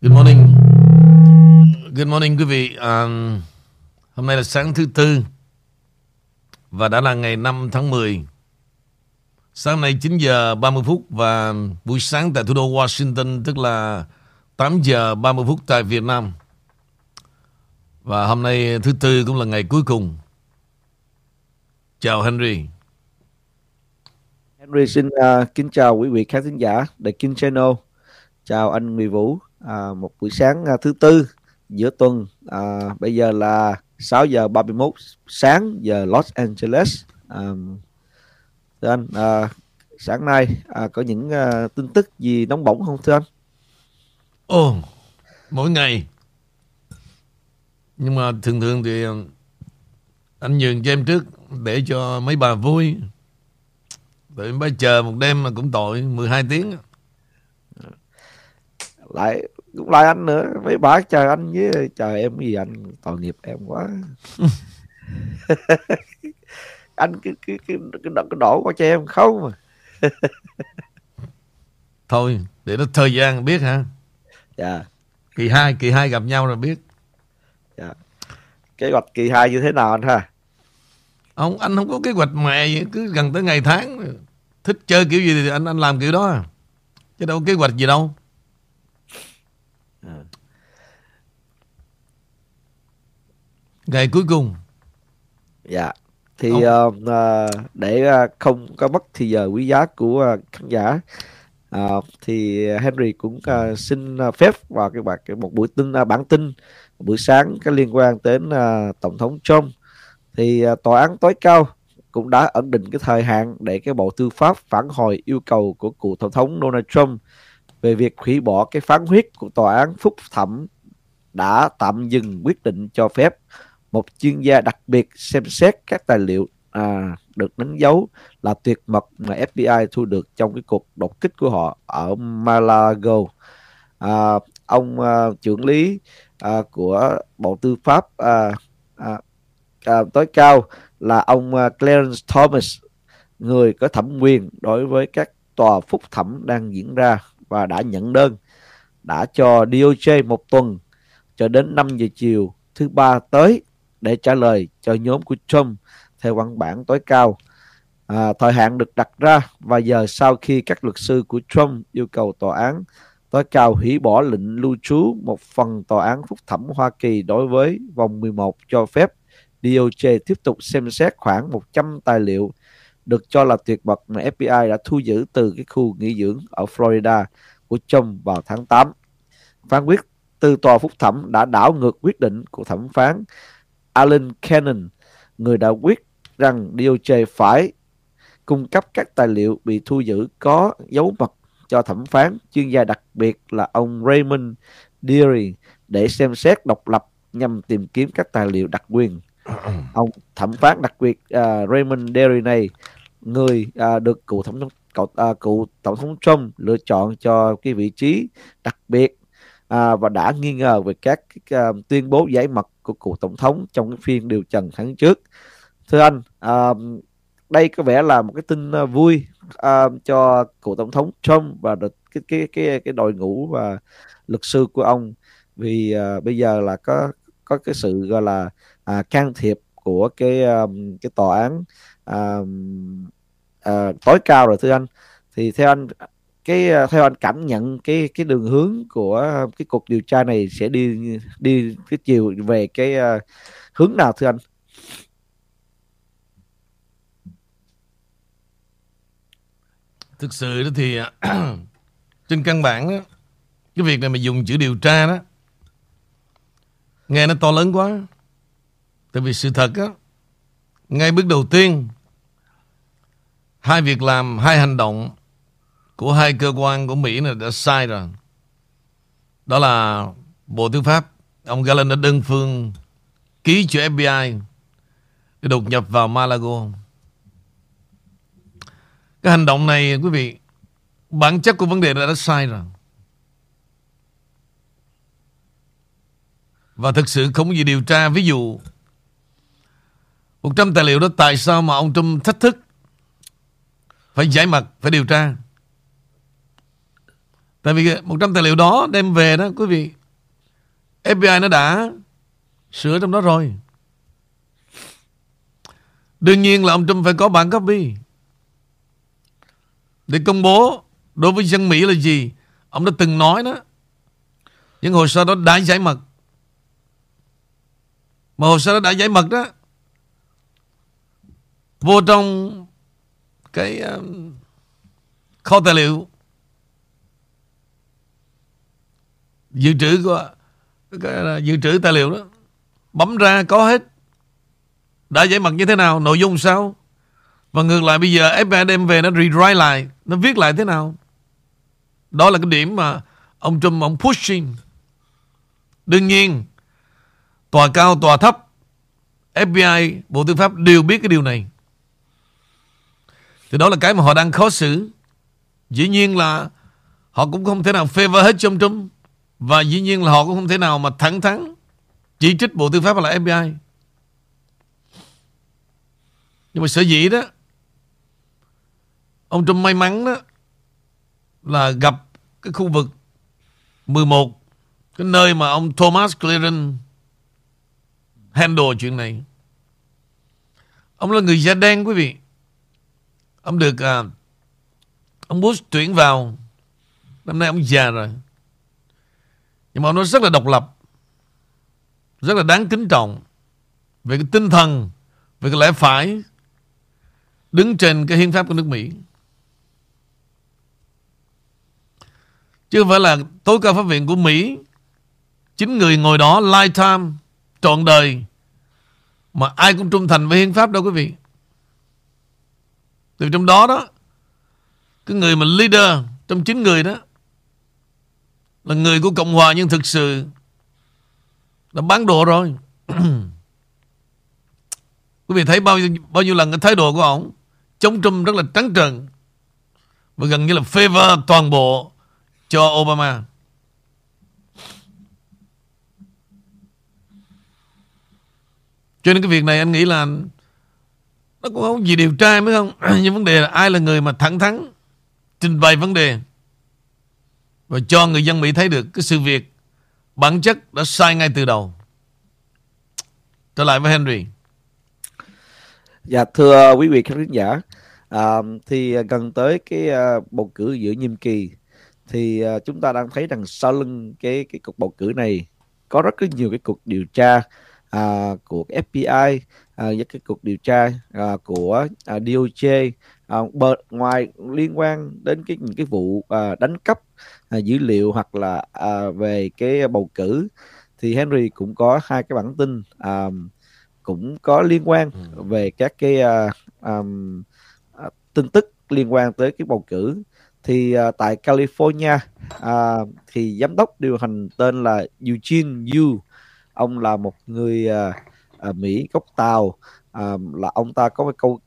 Good morning. Good morning quý vị. Um, hôm nay là sáng thứ tư và đã là ngày 5 tháng 10. Sáng nay 9 giờ 30 phút và buổi sáng tại thủ đô Washington tức là 8 giờ 30 phút tại Việt Nam. Và hôm nay thứ tư cũng là ngày cuối cùng. Chào Henry. Henry xin uh, kính chào quý vị khán thính giả The King Channel. Chào anh Nguyễn Vũ. À, một buổi sáng à, thứ tư giữa tuần. À, bây giờ là 6 giờ 31 sáng giờ Los Angeles. À, thưa anh, à, sáng nay à, có những à, tin tức gì nóng bỏng không thưa anh? Ồ, oh, mỗi ngày. Nhưng mà thường thường thì à, anh nhường cho em trước để cho mấy bà vui. Tụi em chờ một đêm mà cũng tội 12 tiếng. Lại cũng lại anh nữa, mấy bà chờ anh với chờ em gì anh tội nghiệp em quá. anh cái cái cái cái, cái đổ qua cho em không mà. Thôi, để nó thời gian biết hả? Dạ. Kỳ 2, kỳ 2 gặp nhau rồi biết. Dạ. Kế hoạch kỳ 2 như thế nào anh ha? Không, anh không có kế hoạch mẹ gì, cứ gần tới ngày tháng thích chơi kiểu gì thì anh anh làm kiểu đó chứ đâu có kế hoạch gì đâu à. Ngày cuối cùng. Dạ. Thì uh, để uh, không có mất thì giờ quý giá của uh, khán giả. Uh, thì Henry cũng uh, xin uh, phép vào cái bài một buổi tin uh, bản tin buổi sáng cái liên quan đến uh, tổng thống Trump. Thì uh, tòa án tối cao cũng đã ẩn định cái thời hạn để cái Bộ Tư pháp phản hồi yêu cầu của cựu Tổng thống Donald Trump về việc hủy bỏ cái phán quyết của Tòa án Phúc Thẩm đã tạm dừng quyết định cho phép một chuyên gia đặc biệt xem xét các tài liệu à, được đánh dấu là tuyệt mật mà FBI thu được trong cái cuộc đột kích của họ ở Malago. À, ông à, trưởng lý à, của Bộ Tư pháp à, à, à, tối cao là ông à, Clarence Thomas, người có thẩm quyền đối với các tòa phúc thẩm đang diễn ra và đã nhận đơn đã cho DOJ một tuần cho đến 5 giờ chiều thứ ba tới để trả lời cho nhóm của Trump theo văn bản tối cao. À, thời hạn được đặt ra và giờ sau khi các luật sư của Trump yêu cầu tòa án tối cao hủy bỏ lệnh lưu trú một phần tòa án phúc thẩm Hoa Kỳ đối với vòng 11 cho phép DOJ tiếp tục xem xét khoảng 100 tài liệu được cho là tuyệt mật mà FBI đã thu giữ từ cái khu nghỉ dưỡng ở Florida của Trump vào tháng 8. Phán quyết từ tòa phúc thẩm đã đảo ngược quyết định của thẩm phán Alan Cannon, người đã quyết rằng DOJ phải cung cấp các tài liệu bị thu giữ có dấu mật cho thẩm phán. Chuyên gia đặc biệt là ông Raymond Deary để xem xét độc lập nhằm tìm kiếm các tài liệu đặc quyền. Ông thẩm phán đặc biệt uh, Raymond Derry này người uh, được cựu thẩm thống cựu, uh, cựu tổng thống Trump lựa chọn cho cái vị trí đặc biệt à, và đã nghi ngờ về các uh, tuyên bố giải mật của cựu tổng thống trong cái phiên điều trần tháng trước. Thưa anh uh, đây có vẻ là một cái tin à, vui uh, cho cựu tổng thống Trump và được cái cái cái cái đội ngũ và luật sư của ông. Vì uh, bây giờ là có có cái sự gọi là à, can thiệp của cái um, cái tòa án à, uh, tối cao rồi thưa anh. Thì theo anh cái ờ, theo anh cảm nhận cái cái đường hướng của cái cuộc điều tra này sẽ đi đi cái chiều về cái uh, hướng nào thưa anh? Thực sự đó thì à, trên căn bản đó, cái việc này mà dùng chữ điều tra đó nghe nó to lớn quá. Tại vì sự thật á, ngay bước đầu tiên, hai việc làm, hai hành động của hai cơ quan của Mỹ này đã sai rồi. Đó là Bộ Tư pháp, ông Garland đã đơn phương ký cho FBI để đột nhập vào Malago. Cái hành động này quý vị, bản chất của vấn đề đã, đã sai rồi. Và thực sự không có gì điều tra Ví dụ 100 tài liệu đó tại sao mà ông Trump thách thức phải giải mật, phải điều tra. Tại vì 100 tài liệu đó đem về đó, quý vị FBI nó đã sửa trong đó rồi. Đương nhiên là ông Trump phải có bản copy. Để công bố Đối với dân Mỹ là gì, Ông đã từng nói đó. Những hồ sơ đó đã giải mật. Mà hồ sơ đó đã giải mật đó, Vô trong Cái um, Kho tài liệu Dự trữ của cái, Dự trữ tài liệu đó. Bấm ra có hết. Đã giải mật như thế nào Nội dung sao? Và ngược lại bây giờ FBI đem về nó rewrite lại Nó viết lại thế nào? Đó là cái điểm mà Ông Trump ông pushing. Đương nhiên Tòa cao tòa thấp FBI Bộ Tư pháp đều biết cái điều này. Thì đó là cái mà họ đang khó xử. Dĩ nhiên là Họ cũng không thể nào favor hết trong ông Trump. Và dĩ nhiên là họ cũng không thể nào mà thẳng thắn Chỉ trích Bộ Tư pháp là FBI nhưng mà sở dĩ đó Ông Trump may mắn đó Là gặp cái khu vực 11 Cái nơi mà ông Thomas Clearen Handle chuyện này. Ông là người da đen quý vị. Ông được à, Ông Bush tuyển vào. Năm nay ông già rồi. Nhưng mà nó rất là độc lập, Rất là đáng kính trọng Về cái tinh thần, Về cái lẽ phải đứng trên cái hiến pháp của nước Mỹ. Chứ không phải là tối cao pháp viện của Mỹ, chính người ngồi đó lifetime trọn đời, mà ai cũng trung thành với hiến pháp đâu quý vị. Từ trong đó đó, cái người mà leader trong chín người đó là người của Cộng Hòa nhưng thực sự đã bán đồ rồi. Quý vị thấy bao nhiêu, bao nhiêu lần cái thái độ của ông chống Trump rất là trắng trợn và gần như là favor toàn bộ cho Obama. Cho nên cái việc này anh nghĩ là nó cũng không gì điều tra mới không? Nhưng vấn đề là ai là người mà thẳng thắn trình bày vấn đề và cho người dân Mỹ thấy được cái sự việc bản chất đã sai ngay từ đầu. Trở lại với Henry. Dạ thưa quý vị khán giả, à, thì gần tới cái à, bầu cử giữa nhiệm kỳ thì à, chúng ta đang thấy rằng sau lưng cái cái cuộc bầu cử này có rất là nhiều cái cuộc điều tra à, của FBI, à, với cái cuộc điều tra à, của à, DOJ uh, bờ, ngoài liên quan đến cái những cái vụ uh, đánh cắp uh, dữ liệu hoặc là uh, về cái bầu cử thì Henry cũng có hai cái bản tin uh, cũng có liên quan ừ. về các cái uh, um, uh, tin tức liên quan tới cái bầu cử. Thì uh, tại California uh, thì giám đốc điều hành tên là Eugene Yu. Ông là một người uh, uh, Mỹ gốc Tàu. Uh, là ông ta có một câu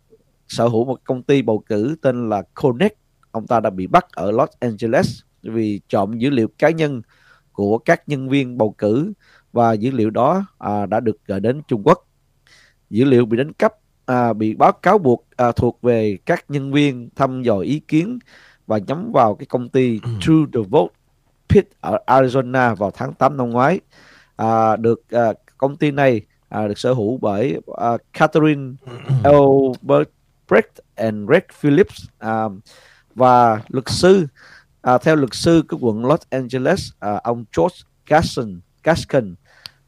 sở hữu một công ty bầu cử tên là Connect. Ông ta đã bị bắt ở Los Angeles vì trộm dữ liệu cá nhân của các nhân viên bầu cử và dữ liệu đó à, đã được gửi đến Trung Quốc. Dữ liệu bị đánh cắp à, bị báo cáo buộc à, thuộc về các nhân viên thăm dò ý kiến và nhắm vào cái công ty ừ. True the Vote Pit ở Arizona vào tháng 8 năm ngoái. À, được à, công ty này à, được sở hữu bởi à, Catherine Elbrecht and Greg Phillips à, và luật sư à, theo luật sư của quận Los Angeles à, ông George Gasson Gaskin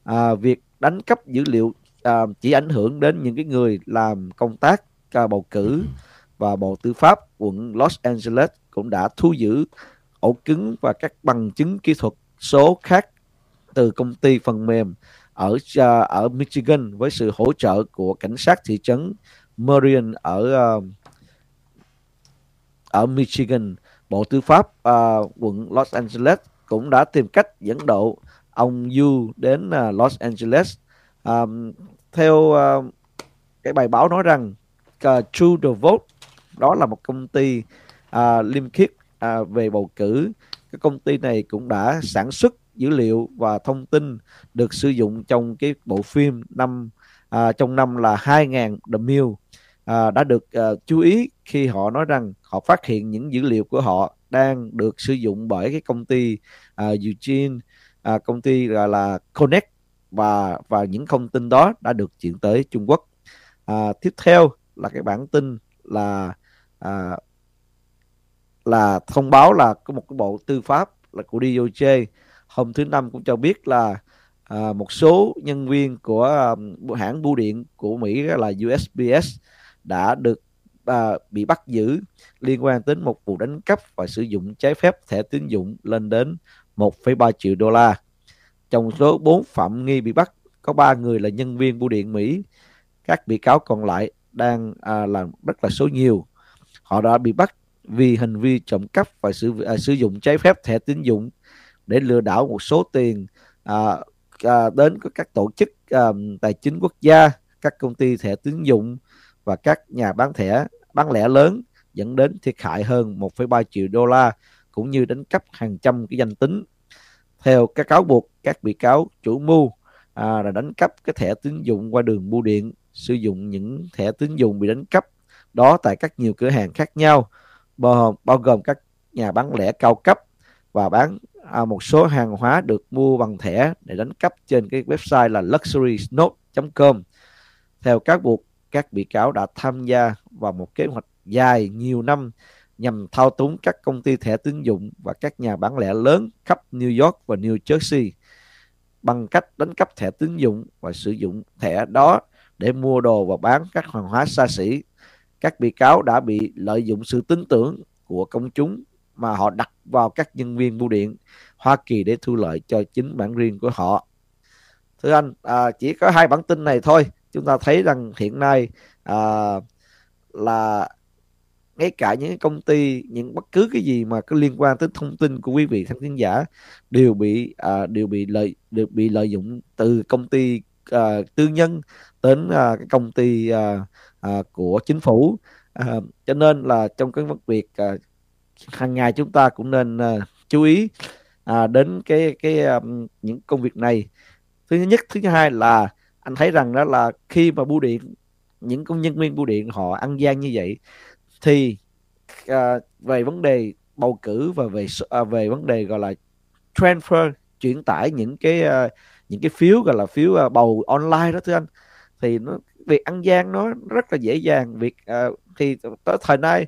à, việc đánh cắp dữ liệu uh, chỉ ảnh hưởng đến những cái người làm công tác uh, bầu cử và Bộ Tư pháp quận Los Angeles cũng đã thu giữ ổ cứng và các bằng chứng kỹ thuật số khác từ công ty phần mềm ở uh, ở Michigan với sự hỗ trợ của cảnh sát thị trấn Marion ở uh, ở Michigan. Bộ Tư pháp uh, quận Los Angeles cũng đã tìm cách dẫn độ ông Yu đến uh, Los Angeles. Um, theo uh, cái bài báo nói rằng uh, True the Vote đó là một công ty uh, liêm khiết uh, về bầu cử. Cái công ty này cũng đã sản xuất dữ liệu và thông tin được sử dụng trong cái bộ phim năm uh, trong năm là 2000 The Mill à, đã được à, chú ý khi họ nói rằng họ phát hiện những dữ liệu của họ đang được sử dụng bởi cái công ty à, Eugene à, công ty gọi là Connect và và những thông tin đó đã được chuyển tới Trung Quốc. À, tiếp theo là cái bản tin là à, là thông báo là có một cái bộ tư pháp là của DOJ hôm thứ năm cũng cho biết là à, một số nhân viên của à, hãng bưu điện của Mỹ là USPS đã được à, bị bắt giữ liên quan đến một vụ đánh cắp và sử dụng trái phép thẻ tín dụng lên đến 1,3 triệu đô la. Trong số 4 phạm nghi bị bắt, có 3 người là nhân viên bưu điện Mỹ. Các bị cáo còn lại đang à, làm rất là số nhiều. Họ đã bị bắt vì hành vi trộm cắp và sử, à, sử dụng trái phép thẻ tín dụng để lừa đảo một số tiền à, à, đến các tổ chức à, tài chính quốc gia, các công ty thẻ tín dụng và các nhà bán thẻ bán lẻ lớn dẫn đến thiệt hại hơn 1,3 triệu đô la cũng như đánh cắp hàng trăm cái danh tính. Theo các cáo buộc, các bị cáo chủ mưu à, là đánh cắp cái thẻ tín dụng qua đường bưu điện, sử dụng những thẻ tín dụng bị đánh cắp đó tại các nhiều cửa hàng khác nhau, bao, bao gồm các nhà bán lẻ cao cấp và bán à, một số hàng hóa được mua bằng thẻ để đánh cắp trên cái website là luxurysnote.com. Theo các buộc, các bị cáo đã tham gia vào một kế hoạch dài nhiều năm nhằm thao túng các công ty thẻ tín dụng và các nhà bán lẻ lớn khắp New York và New Jersey bằng cách đánh cắp thẻ tín dụng và sử dụng thẻ đó để mua đồ và bán các hàng hóa xa xỉ. Các bị cáo đã bị lợi dụng sự tin tưởng của công chúng mà họ đặt vào các nhân viên bưu điện Hoa Kỳ để thu lợi cho chính bản riêng của họ. Thưa anh, à, chỉ có hai bản tin này thôi, chúng ta thấy rằng hiện nay à, là ngay cả những công ty những bất cứ cái gì mà có liên quan tới thông tin của quý vị khán thính giả đều bị à, đều bị lợi được bị lợi dụng từ công ty à, tư nhân đến à, cái công ty à, à, của chính phủ. À, cho nên là trong cái việc à, hàng ngày chúng ta cũng nên à, chú ý à, đến cái cái um, những công việc này. Thứ nhất thứ hai là anh thấy rằng đó là khi mà bưu điện những công nhân viên bưu điện họ ăn gian như vậy thì uh, về vấn đề bầu cử và về uh, về vấn đề gọi là transfer chuyển tải những cái uh, những cái phiếu gọi là phiếu uh, bầu online đó thưa anh thì nó việc ăn gian nó rất là dễ dàng. Việc uh, thì tới thời nay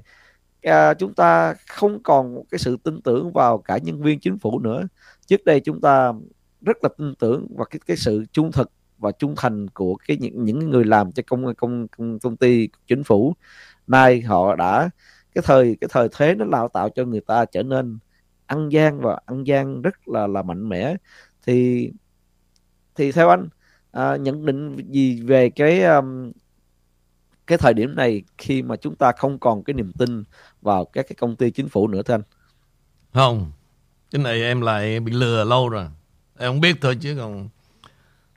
à, chúng ta không còn cái sự tin tưởng vào cả nhân viên chính phủ nữa. Trước đây chúng ta rất là tin tưởng vào cái cái sự trung thực và trung thành của cái những những người làm cho công công công, công ty chính phủ. Nay họ đã cái thời cái thời thế nó lao tạo cho người ta trở nên ăn gian và ăn gian rất là là mạnh mẽ. Thì thì theo anh à, nhận định gì về cái um, cái thời điểm này khi mà chúng ta không còn cái niềm tin vào các cái công ty chính phủ nữa thưa anh? Không cái này em lại bị lừa lâu rồi. Em không biết thôi chứ còn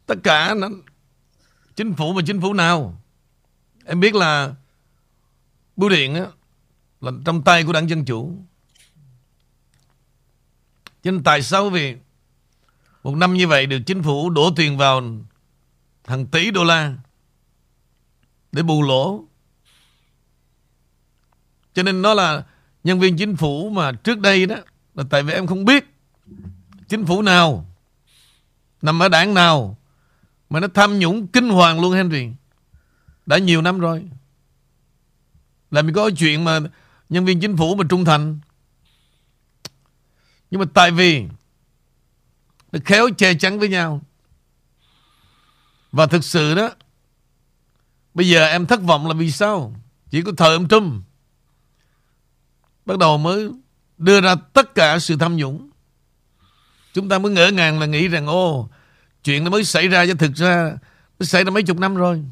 tất cả nó chính phủ và chính phủ nào? Em biết là bưu điện á, là trong tay của đảng dân chủ. Cho nên tại sao? Vì một năm như vậy được chính phủ đổ tiền vào hàng tỷ đô la để bù lỗ. Cho nên nó là nhân viên chính phủ mà trước đây đó, là tại vì em không biết chính phủ nào, nằm ở đảng nào mà nó tham nhũng kinh hoàng luôn, Henry. Đã nhiều năm rồi. Làm gì có chuyện mà nhân viên chính phủ mà trung thành. Nhưng mà tại vì nó khéo che chắn với nhau. Và thực sự đó, Bây giờ em thất vọng là vì sao? Chỉ có thời ông Trump bắt đầu mới đưa ra tất cả sự tham nhũng. Chúng ta mới ngỡ ngàng là nghĩ rằng ô chuyện nó mới xảy ra cho thực ra nó xảy ra mấy chục năm rồi.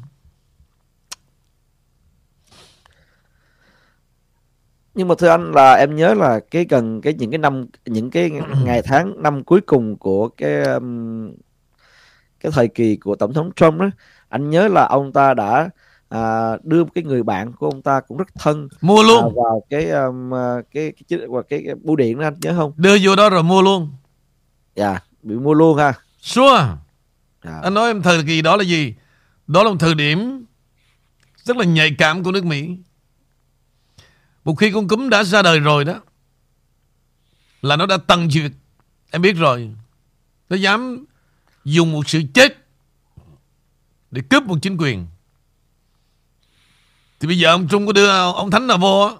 nhưng mà thưa anh là em nhớ là cái gần cái những cái năm những cái ngày tháng năm cuối cùng của cái um, cái thời kỳ của tổng thống Trump đó anh nhớ là ông ta đã à, đưa cái người bạn của ông ta cũng rất thân mua luôn. à, vào cái um, cái cái cái, cái, cái bưu điện đó anh nhớ không? Đưa vô đó rồi mua luôn. Dạ yeah, bị mua luôn ha. Sure yeah. anh nói em thời kỳ đó là gì? Đó là một thời điểm rất là nhạy cảm của nước Mỹ. Một khi con cúm đã ra đời rồi đó, Là nó đã tăng duyệt. Em biết rồi. Nó dám dùng một sự chết Để cướp một chính quyền. Thì bây giờ ông Trung có đưa ông Thánh nào vô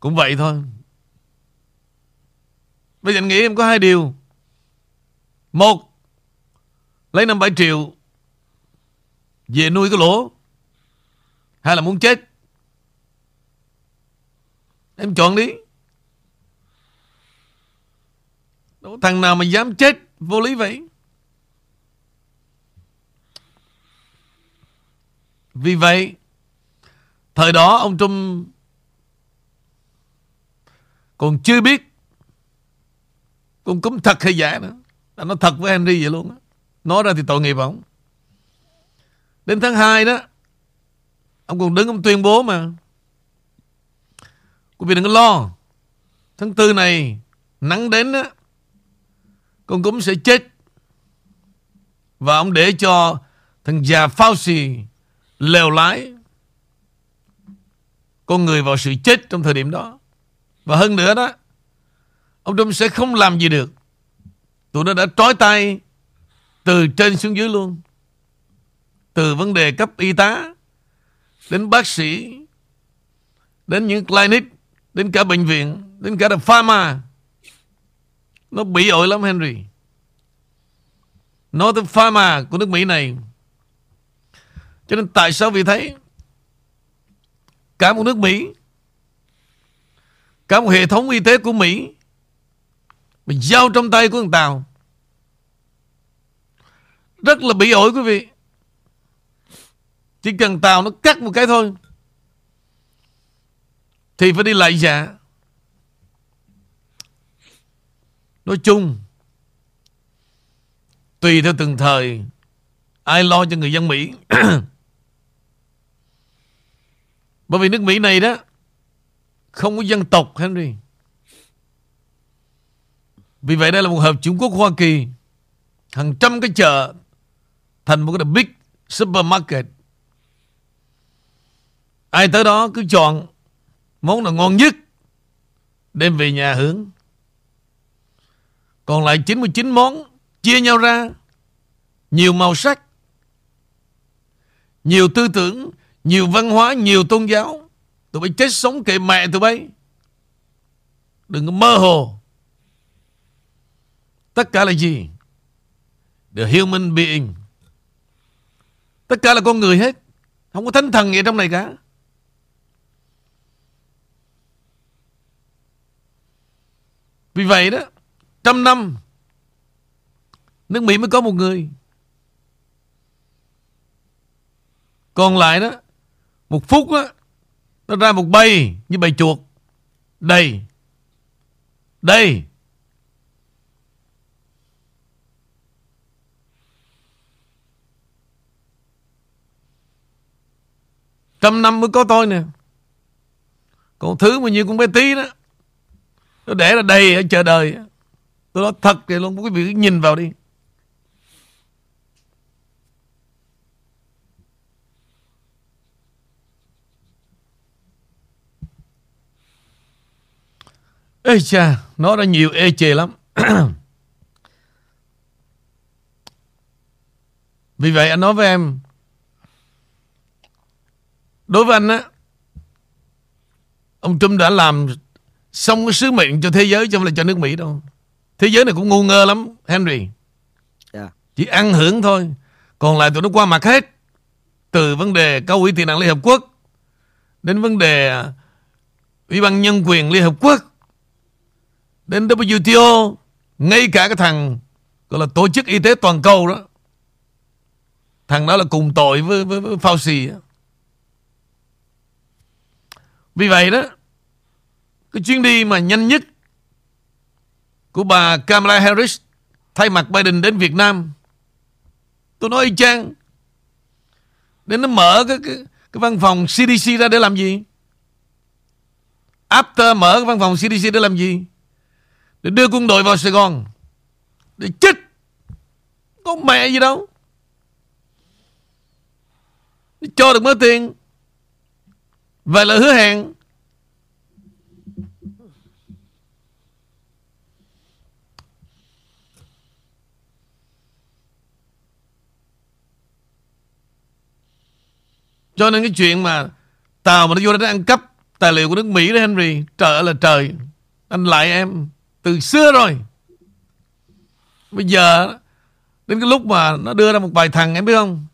Cũng vậy thôi. Bây giờ anh nghĩ em có hai điều. Một Lấy 5-7 triệu Về nuôi cái lỗ. Hay là muốn chết? Em chọn đi. Đâu thằng nào mà dám chết Vô lý vậy? Vì vậy, Thời đó ông Trump Còn chưa biết Con cúm thật hay giả nữa. Nó thật với Henry vậy luôn á. Nói ra thì tội nghiệp ông. Đến tháng 2 đó, Ông còn đứng, ông tuyên bố mà. Quý vị đừng có lo. Tháng 4 này, Nắng đến á, Con cũng sẽ chết. Và ông để cho Thằng già Fauci Lèo lái Con người vào sự chết trong thời điểm đó. Và hơn nữa đó, Ông Trump sẽ không làm gì được. Tụi nó đã trói tay từ trên xuống dưới luôn. Từ vấn đề cấp y tá, Đến bác sĩ, Đến những clinic, Đến cả bệnh viện, Đến cả pharma. Nó bị ổi lắm, Henry. Nói tới pharma của nước Mỹ này. Cho nên tại sao vì thấy Cả một nước Mỹ, Cả một hệ thống y tế của Mỹ Mà giao trong tay của thằng Tàu. Rất là bị ổi, quý vị. Chỉ cần Tàu nó cắt một cái thôi, thì phải đi lại dạ nói chung, tùy theo từng thời, ai lo cho người dân Mỹ. Bởi vì nước Mỹ này đó, không có dân tộc, Henry. Vì vậy đây là một hợp Trung Quốc Hoa Kỳ. Hàng trăm cái chợ thành một cái big supermarket. Ai tới đó cứ chọn Món nào ngon nhất, Đem về nhà hưởng. Còn lại 99 món Chia nhau ra, Nhiều màu sắc, Nhiều tư tưởng, Nhiều văn hóa, Nhiều tôn giáo. Tụi bay chết sống kệ mẹ tụi bay. Đừng có mơ hồ. Tất cả là gì? The human being. Tất cả là con người hết. Không có thánh thần gì trong này cả. Vì vậy đó, Trăm năm, Nước Mỹ mới có một người. Còn lại đó, Một phút đó, Nó ra một bầy như bầy chuột. Đây. Đây. Trăm năm mới có tôi nè. Còn thứ mà như con bé tí đó, nó để là đầy ở chờ đời. Tôi nói thật thì luôn, Quý vị cứ nhìn vào đi. Ê cha Nó đã nhiều ê chề lắm. Vì vậy anh nói với em Đối với anh á Ông Trump đã làm xong cái sứ mệnh cho thế giới chứ không là cho nước Mỹ đâu. Thế giới này cũng ngu ngơ lắm, Henry. Yeah. Dạ. Chỉ ăn hưởng thôi. Còn lại tụi nó qua mặt hết. Từ vấn đề cao ủy tị nạn Liên Hợp Quốc đến vấn đề à, Ủy ban Nhân quyền Liên Hợp Quốc đến WTO ngay cả cái thằng gọi là Tổ chức Y tế Toàn cầu đó thằng đó là cùng tội với, với, với Fauci vì vậy đó cái chuyến đi mà nhanh nhất của bà Kamala Harris thay mặt Biden đến Việt Nam. Tôi nói y chang. để nó mở cái, cái, cái văn phòng CDC ra để làm gì? After mở cái văn phòng CDC để làm gì? Để đưa quân đội vào Sài Gòn. Để chết. Có mẹ gì đâu. để Cho được mớ tiền. Và lời hứa hẹn. Cho nên cái chuyện mà Tàu mà nó vô đây ăn cắp tài liệu của nước Mỹ đó, Henry Trời ơi là trời. Anh lại em Từ xưa rồi. Bây giờ, Đến cái lúc mà nó đưa ra một vài thằng, em biết không?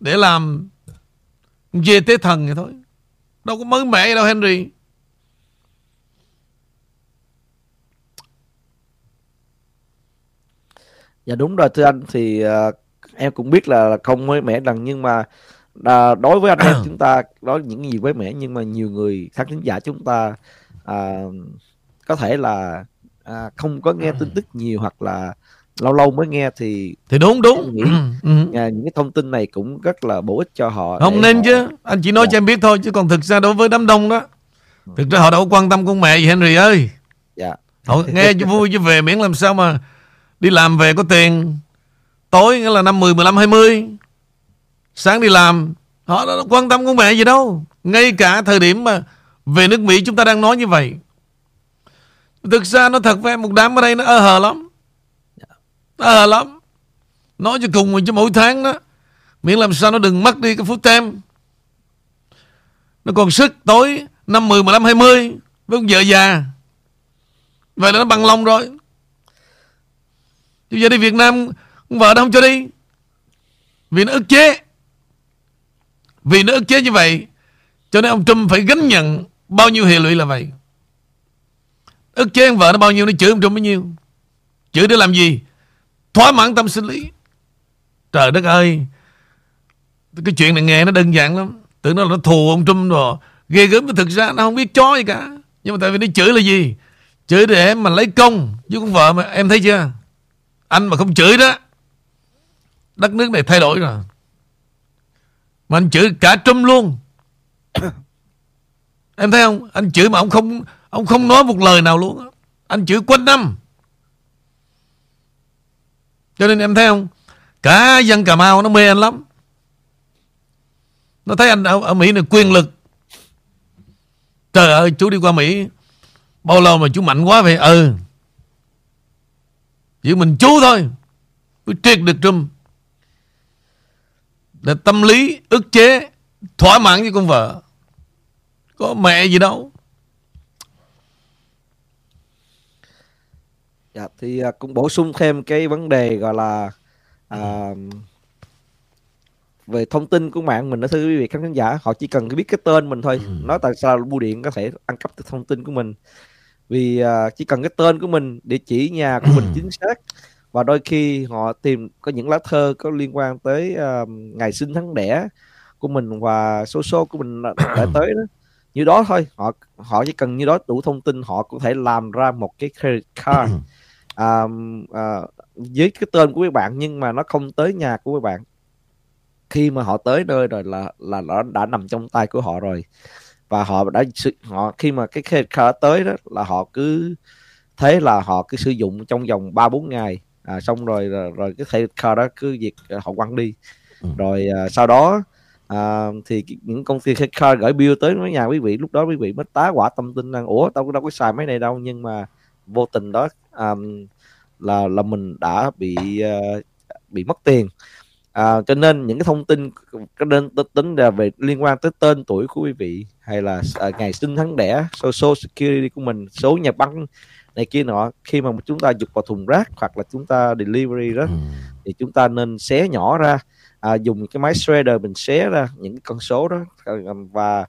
Để làm Dê tế thần vậy thôi. Đâu có mới mẻ đâu Henry. Dạ đúng rồi thưa anh. Thì uh, em cũng biết là không mới mẻ rằng nhưng mà uh, đối với anh em chúng ta nói những gì mới mẻ nhưng mà nhiều người khán thính giả chúng ta uh, có thể là uh, không có nghe tin tức nhiều hoặc là lâu lâu mới nghe thì thì đúng đúng. nghĩ, ừ. uh, những cái thông tin này cũng rất là bổ ích cho họ không nên họ... chứ. Anh chỉ nói dạ. cho em biết thôi chứ còn thực ra đối với đám đông đó thực ra họ đâu quan tâm con mẹ gì Henry ơi. Dạ. Họ nghe cho vui chứ về miễn làm sao mà Đi làm về có tiền. Tối nghĩa là năm 10, 15, 20 Sáng đi làm Họ đâu quan tâm con mẹ gì đâu. Ngay cả thời điểm mà Về nước Mỹ chúng ta đang nói như vậy. Thực ra nó thật với Một đám ở đây nó ơ hờ lắm Ơ hờ lắm. Nói cho cùng mình cho mỗi tháng đó Miễn làm sao nó đừng mất đi cái phút tem Nó còn sức tối Năm 10, 15, 20 Với ông vợ già. Vậy là nó bằng lòng rồi. Chứ giờ đi Việt Nam Vợ nó không cho đi. Vì nó ức chế. Vì nó ức chế như vậy Cho nên ông Trump phải gánh nhận Bao nhiêu hệ lụy là vậy. Ức chế ông vợ nó bao nhiêu Nó chửi ông Trump bao nhiêu. Chửi để làm gì? Thỏa mãn tâm sinh lý. Trời đất ơi. Cái chuyện này nghe nó đơn giản lắm. Tưởng nó là nó thù ông Trump rồi. Ghê gớm mà thực ra nó không biết chó gì cả. Nhưng mà tại vì nó chửi là gì? Chửi để mà lấy công. Với con vợ mà, em thấy chưa? Anh mà không chửi đó, Đất nước này thay đổi rồi. Mà anh chửi cả Trump luôn. Em thấy không? Anh chửi mà ông không Ông không nói một lời nào luôn Anh chửi quanh năm. Cho nên em thấy không? Cả dân Cà Mau nó mê anh lắm. Nó thấy anh ở, ở Mỹ này quyền lực. Trời ơi chú đi qua Mỹ Bao lâu mà chú mạnh quá vậy? Ừ. Chỉ mình chú thôi. Mới triệt được Trump. Là tâm lý ức chế Thỏa mãn với con vợ. Có mẹ gì đâu. Dạ thì uh, cũng bổ sung thêm cái vấn đề gọi là uh, về thông tin của mạng mình đó thưa quý vị khán giả họ chỉ cần biết cái tên mình thôi. Ừ. nói tại sao bưu điện có thể ăn cắp được thông tin của mình? Vì uh, chỉ cần cái tên của mình địa chỉ nhà của mình chính xác và đôi khi họ tìm có những lá thơ có liên quan tới uh, ngày sinh tháng đẻ của mình và số số của mình đã tới đó. Như đó thôi họ họ chỉ cần như đó đủ thông tin họ có thể làm ra một cái credit card à, à, với cái tên của các bạn nhưng mà nó không tới nhà của các bạn. Khi mà họ tới nơi rồi là là nó đã nằm trong tay của họ rồi. Và họ đã họ khi mà cái card tới đó là họ cứ thế là họ cứ sử dụng trong vòng ba bốn ngày. À, xong rồi, rồi rồi cái credit card đó cứ việc à, họ quăng đi. Ừ. rồi à, sau đó à, thì những công ty card gửi bill tới với nhà quý vị. Lúc đó quý vị mới tá quả tâm tin rằng ủa tao đâu có xài mấy này đâu. Nhưng mà vô tình đó um, là là mình đã bị uh, bị mất tiền à, cho nên những cái thông tin có nên tính là về liên quan tới tên tuổi của quý vị hay là à, ngày sinh tháng đẻ social security của mình số nhà băng này kia nọ khi mà chúng ta dục vào thùng rác hoặc là chúng ta delivery đó ừ. thì chúng ta nên xé nhỏ ra à, dùng cái máy shredder mình xé ra những cái con số đó à, và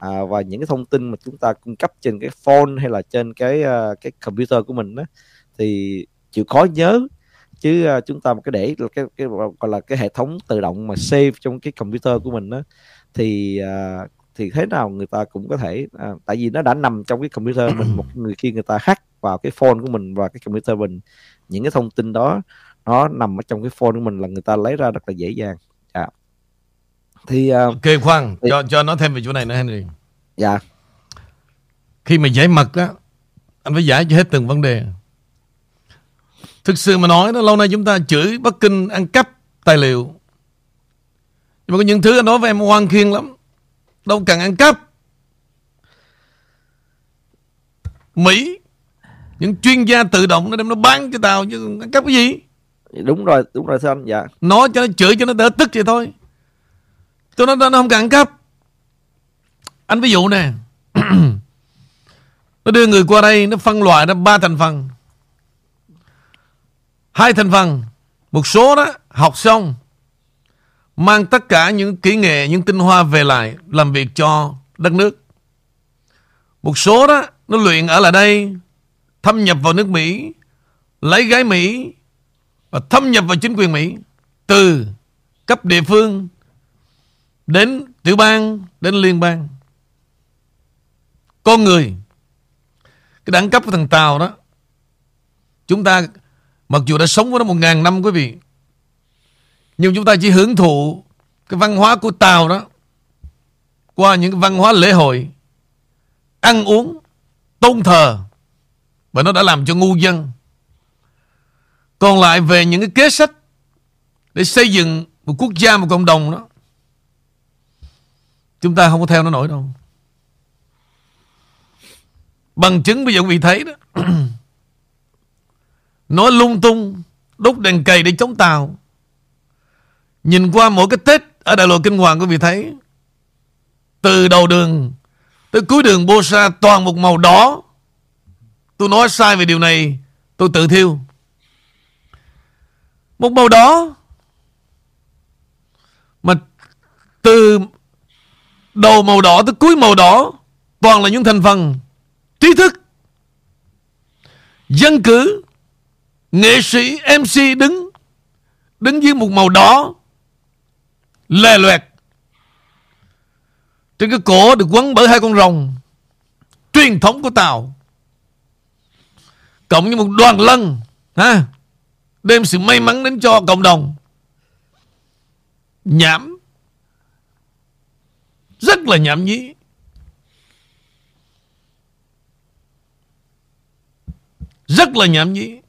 à, và những cái thông tin mà chúng ta cung cấp trên cái phone hay là trên cái uh, cái computer của mình đó thì chịu khó nhớ. Chứ uh, chúng ta một cái để cái cái gọi là cái hệ thống tự động mà save trong cái computer của mình đó thì uh, thì thế nào người ta cũng có thể à, tại vì nó đã nằm trong cái computer mình một người khi người ta hack vào cái phone của mình và cái computer mình. Những cái thông tin đó nó nằm ở trong cái phone của mình là người ta lấy ra rất là dễ dàng thì uh, ok khoan thì, cho cho nói thêm về chỗ này nữa Henry. Dạ. Khi mà giải mật á anh phải giải cho hết từng vấn đề. Thực sự mà nói đó lâu nay chúng ta chửi Bắc Kinh ăn cắp tài liệu. Nhưng mà có những thứ anh nói với em hoang khiên lắm. Đâu cần ăn cắp. Mỹ những chuyên gia tự động nó đem nó bán cho tao chứ ăn cắp cái gì? Đúng rồi đúng rồi thưa anh dạ. Nói cho nó chửi cho nó đỡ tức vậy thôi Tôi nói nó không cần cấp, Anh ví dụ nè. Nó đưa người qua đây Nó phân loại ra ba thành phần. Hai thành phần Một số đó học xong Mang tất cả những kỹ nghệ Những tinh hoa về lại Làm việc cho đất nước. Một số đó Nó luyện ở lại đây Thâm nhập vào nước Mỹ Lấy gái Mỹ Và thâm nhập vào chính quyền Mỹ Từ cấp địa phương Đến tiểu bang Đến liên bang. Con người Cái đẳng cấp của thằng Tàu đó Chúng ta Mặc dù đã sống với nó một ngàn năm quý vị Nhưng chúng ta chỉ hưởng thụ Cái văn hóa của Tàu đó Qua những cái văn hóa lễ hội Ăn uống Tôn thờ Và nó đã làm cho ngu dân. Còn lại về những cái kế sách Để xây dựng một quốc gia, một cộng đồng đó Chúng ta không có theo nó nổi đâu. Bằng chứng bây giờ quý vị thấy đó. Nói lung tung, Đốt đèn cầy để chống tàu. Nhìn qua mỗi cái Tết Ở đại lộ Kinh Hoàng, quý vị thấy, Từ đầu đường Tới cuối đường Bô Sa toàn một màu đỏ. Tôi nói sai về điều này, Tôi tự thiêu. Một màu đỏ Mà từ đầu màu đỏ tới cuối màu đỏ Toàn là những thành phần Trí thức. Dân cử Nghệ sĩ MC đứng Đứng dưới một màu đỏ Lè loẹt. Trên cái cổ được quấn bởi hai con rồng Truyền thống của Tàu Cộng với một đoàn lân ha, Đem sự may mắn đến cho cộng đồng. Nhảm rất là nhảm nhí. Rất là nhảm nhí.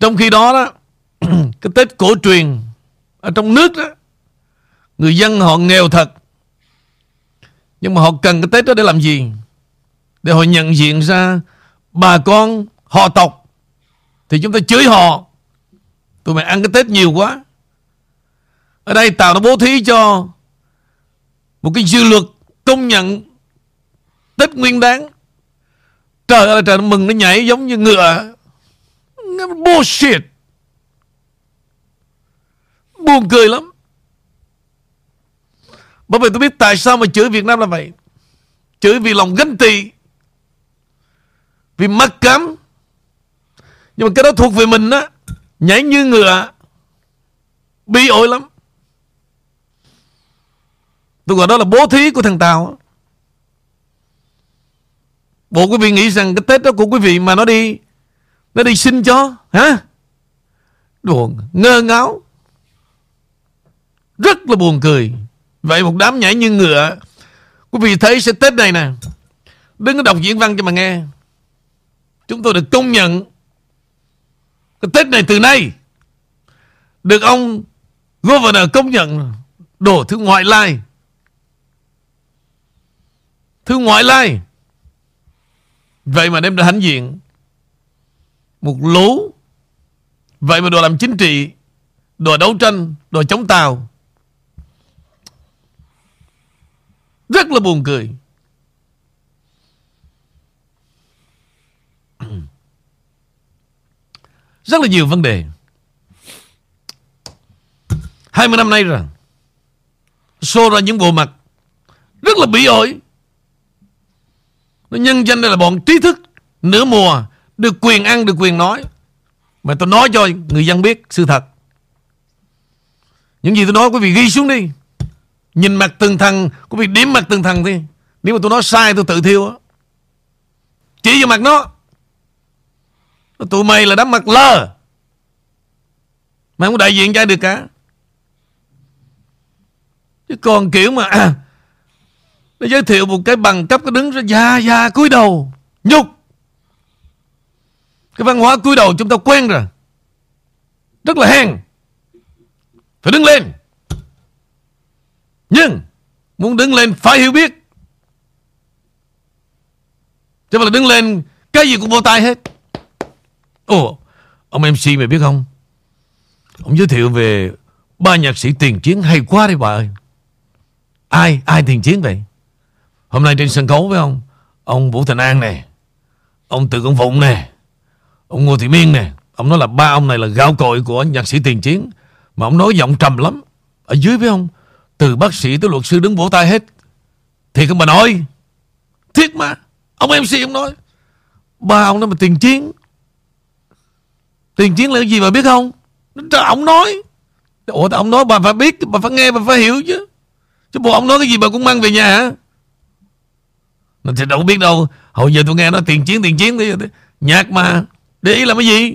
Trong khi đó đó, Cái Tết cổ truyền Ở trong nước đó, Người dân họ nghèo thật. Nhưng mà họ cần cái Tết đó để làm gì? Để họ nhận diện ra Bà con, họ tộc. Thì chúng ta chửi họ. Tụi mày ăn cái Tết nhiều quá. Ở đây Tàu nó bố thí cho một cái dư luật Công nhận Tết nguyên đáng Trời ơi, trời, nó mừng, nó nhảy giống như ngựa. Bullshit. Buồn cười lắm. Bởi vì tôi biết tại sao mà chửi Việt Nam là vậy. Chửi vì lòng ganh tị. Vì mắc cắm Nhưng mà cái đó thuộc về mình á. Nhảy như ngựa. Bi ổi lắm. Tôi gọi đó là bố thí của thằng Tàu Bộ quý vị nghĩ rằng cái Tết đó của quý vị mà nó đi Nó đi xin cho, Hả? Buồn ngơ ngáo. Rất là buồn cười. Vậy một đám nhảy như ngựa, Quý vị thấy sẽ Tết này nè. Đừng có đọc diễn văn cho mà nghe. Chúng tôi được công nhận. Cái Tết này từ nay, Được ông Governor công nhận Đồ thứ ngoại lai. Thứ ngoại lai. Vậy mà đem ra hãnh diện. Một lũ. Vậy mà đồ làm chính trị. Đồ đấu tranh. Đồ chống tàu. Rất là buồn cười. Rất là nhiều vấn đề. 20 năm nay rồi Xô ra những bộ mặt Rất là bị ổi. Nó nhân danh đây là bọn trí thức. Nửa mùa Được quyền ăn, được quyền nói. Mà tôi nói cho người dân biết sự thật. Những gì tôi nói quý vị ghi xuống đi. Nhìn mặt từng thằng Quý vị điểm mặt từng thằng đi. Nếu mà tôi nói sai tôi tự thiêu á. Chỉ vào mặt nó. Tụi mày là đám mặt lơ. Mày không đại diện cho ai được cả. Chứ còn kiểu mà à, Nó giới thiệu một cái bằng cấp Cái đứng ra da da cúi đầu Nhục. Cái văn hóa cúi đầu chúng ta quen rồi. Rất là hèn. Phải đứng lên. Nhưng Muốn đứng lên phải hiểu biết. Chứ mà là đứng lên Cái gì cũng vô tay hết. Ồ Ông MC mày biết không? Ông giới thiệu về Ba nhạc sĩ tiền chiến hay quá đi bà ơi. Ai, ai tiền chiến vậy? Hôm nay trên sân khấu với ông Ông Vũ Thành An nè Ông Từ Công Phụng nè Ông Ngô Thị Miên nè. Ông nói là ba ông này là gạo cội của nhạc sĩ tiền chiến. Mà ông nói giọng trầm lắm. Ở dưới với ông Từ bác sĩ tới luật sư đứng vỗ tay hết. Thì không bà nói. Thiết mà. Ông MC ông nói. Ba ông nói mà tiền chiến. Tiền chiến là cái gì bà biết không? Trời, Ông nói. Ủa ông nói bà phải biết Bà phải nghe bà phải hiểu chứ. Chứ bộ ông nói cái gì bà cũng mang về nhà hả? Thì đâu biết đâu. Hồi giờ tôi nghe nó tiền chiến tiền chiến. Thì Nhạc mà Để ý làm cái gì?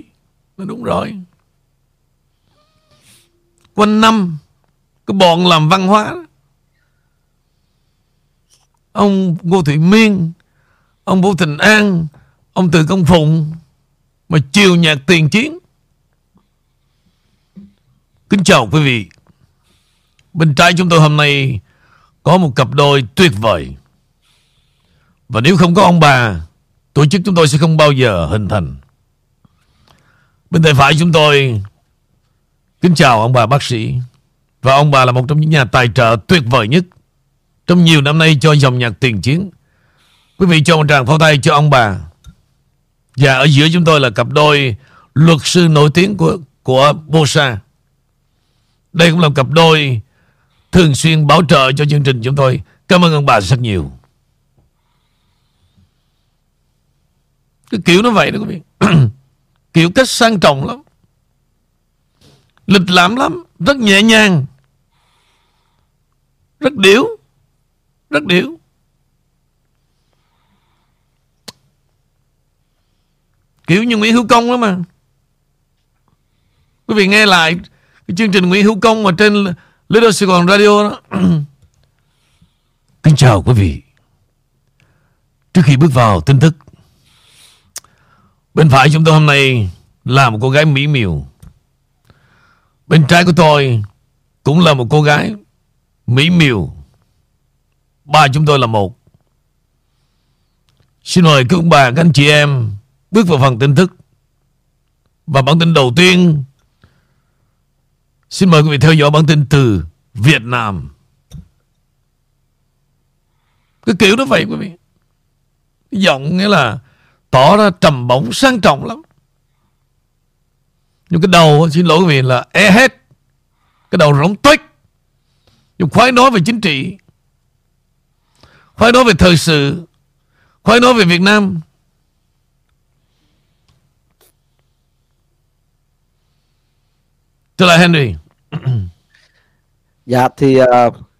Nó Đúng rồi. Quanh năm, Cái bọn làm văn hóa Ông Ngô Thị Miên, Ông Vũ Thịnh An, Ông Từ Công Phụng Mà chiều nhạc tiền chiến. Kính chào quý vị. Bên trái chúng tôi hôm nay Có một cặp đôi tuyệt vời. Và nếu không có ông bà, Tổ chức chúng tôi sẽ không bao giờ hình thành. Bên tay phải chúng tôi, Kính chào ông bà bác sĩ. Và ông bà là một trong những nhà tài trợ tuyệt vời nhất Trong nhiều năm nay cho dòng nhạc tiền chiến. Quý vị cho một tràng pháo tay cho ông bà. Và ở giữa chúng tôi là cặp đôi Luật sư nổi tiếng của của Bosa. Đây cũng là cặp đôi Thường xuyên bảo trợ cho chương trình chúng tôi. Cảm ơn ông bà rất nhiều. Cái kiểu nó vậy đó quý vị. Kiểu cách sang trọng lắm. Lịch lãm lắm. Rất nhẹ nhàng. Rất điểu. Rất điểu. Kiểu như Nguyễn Hữu Công đó mà. Quý vị nghe lại Cái chương trình Nguyễn Hữu Công Mà trên Little Sài Gòn Radio đó. Kính chào quý vị. Trước khi bước vào tin tức Bên phải chúng tôi hôm nay Là một cô gái mỹ miều. Bên trái của tôi Cũng là một cô gái Mỹ miều. Ba chúng tôi là một. Xin mời các bà, các anh chị em Bước vào phần tin tức. Và bản tin đầu tiên Xin mời quý vị theo dõi bản tin từ Việt Nam. Cái kiểu nó vậy quý vị. Giọng nghĩa là Tỏ ra trầm bổng sang trọng lắm. Nhưng cái đầu Xin lỗi quý vị là e hết. Cái đầu rỗng tuếch. Nhưng khoái nói về chính trị Khoái nói về thời sự Khoái nói về Việt Nam. Trở lại Henry. Dạ thì uh,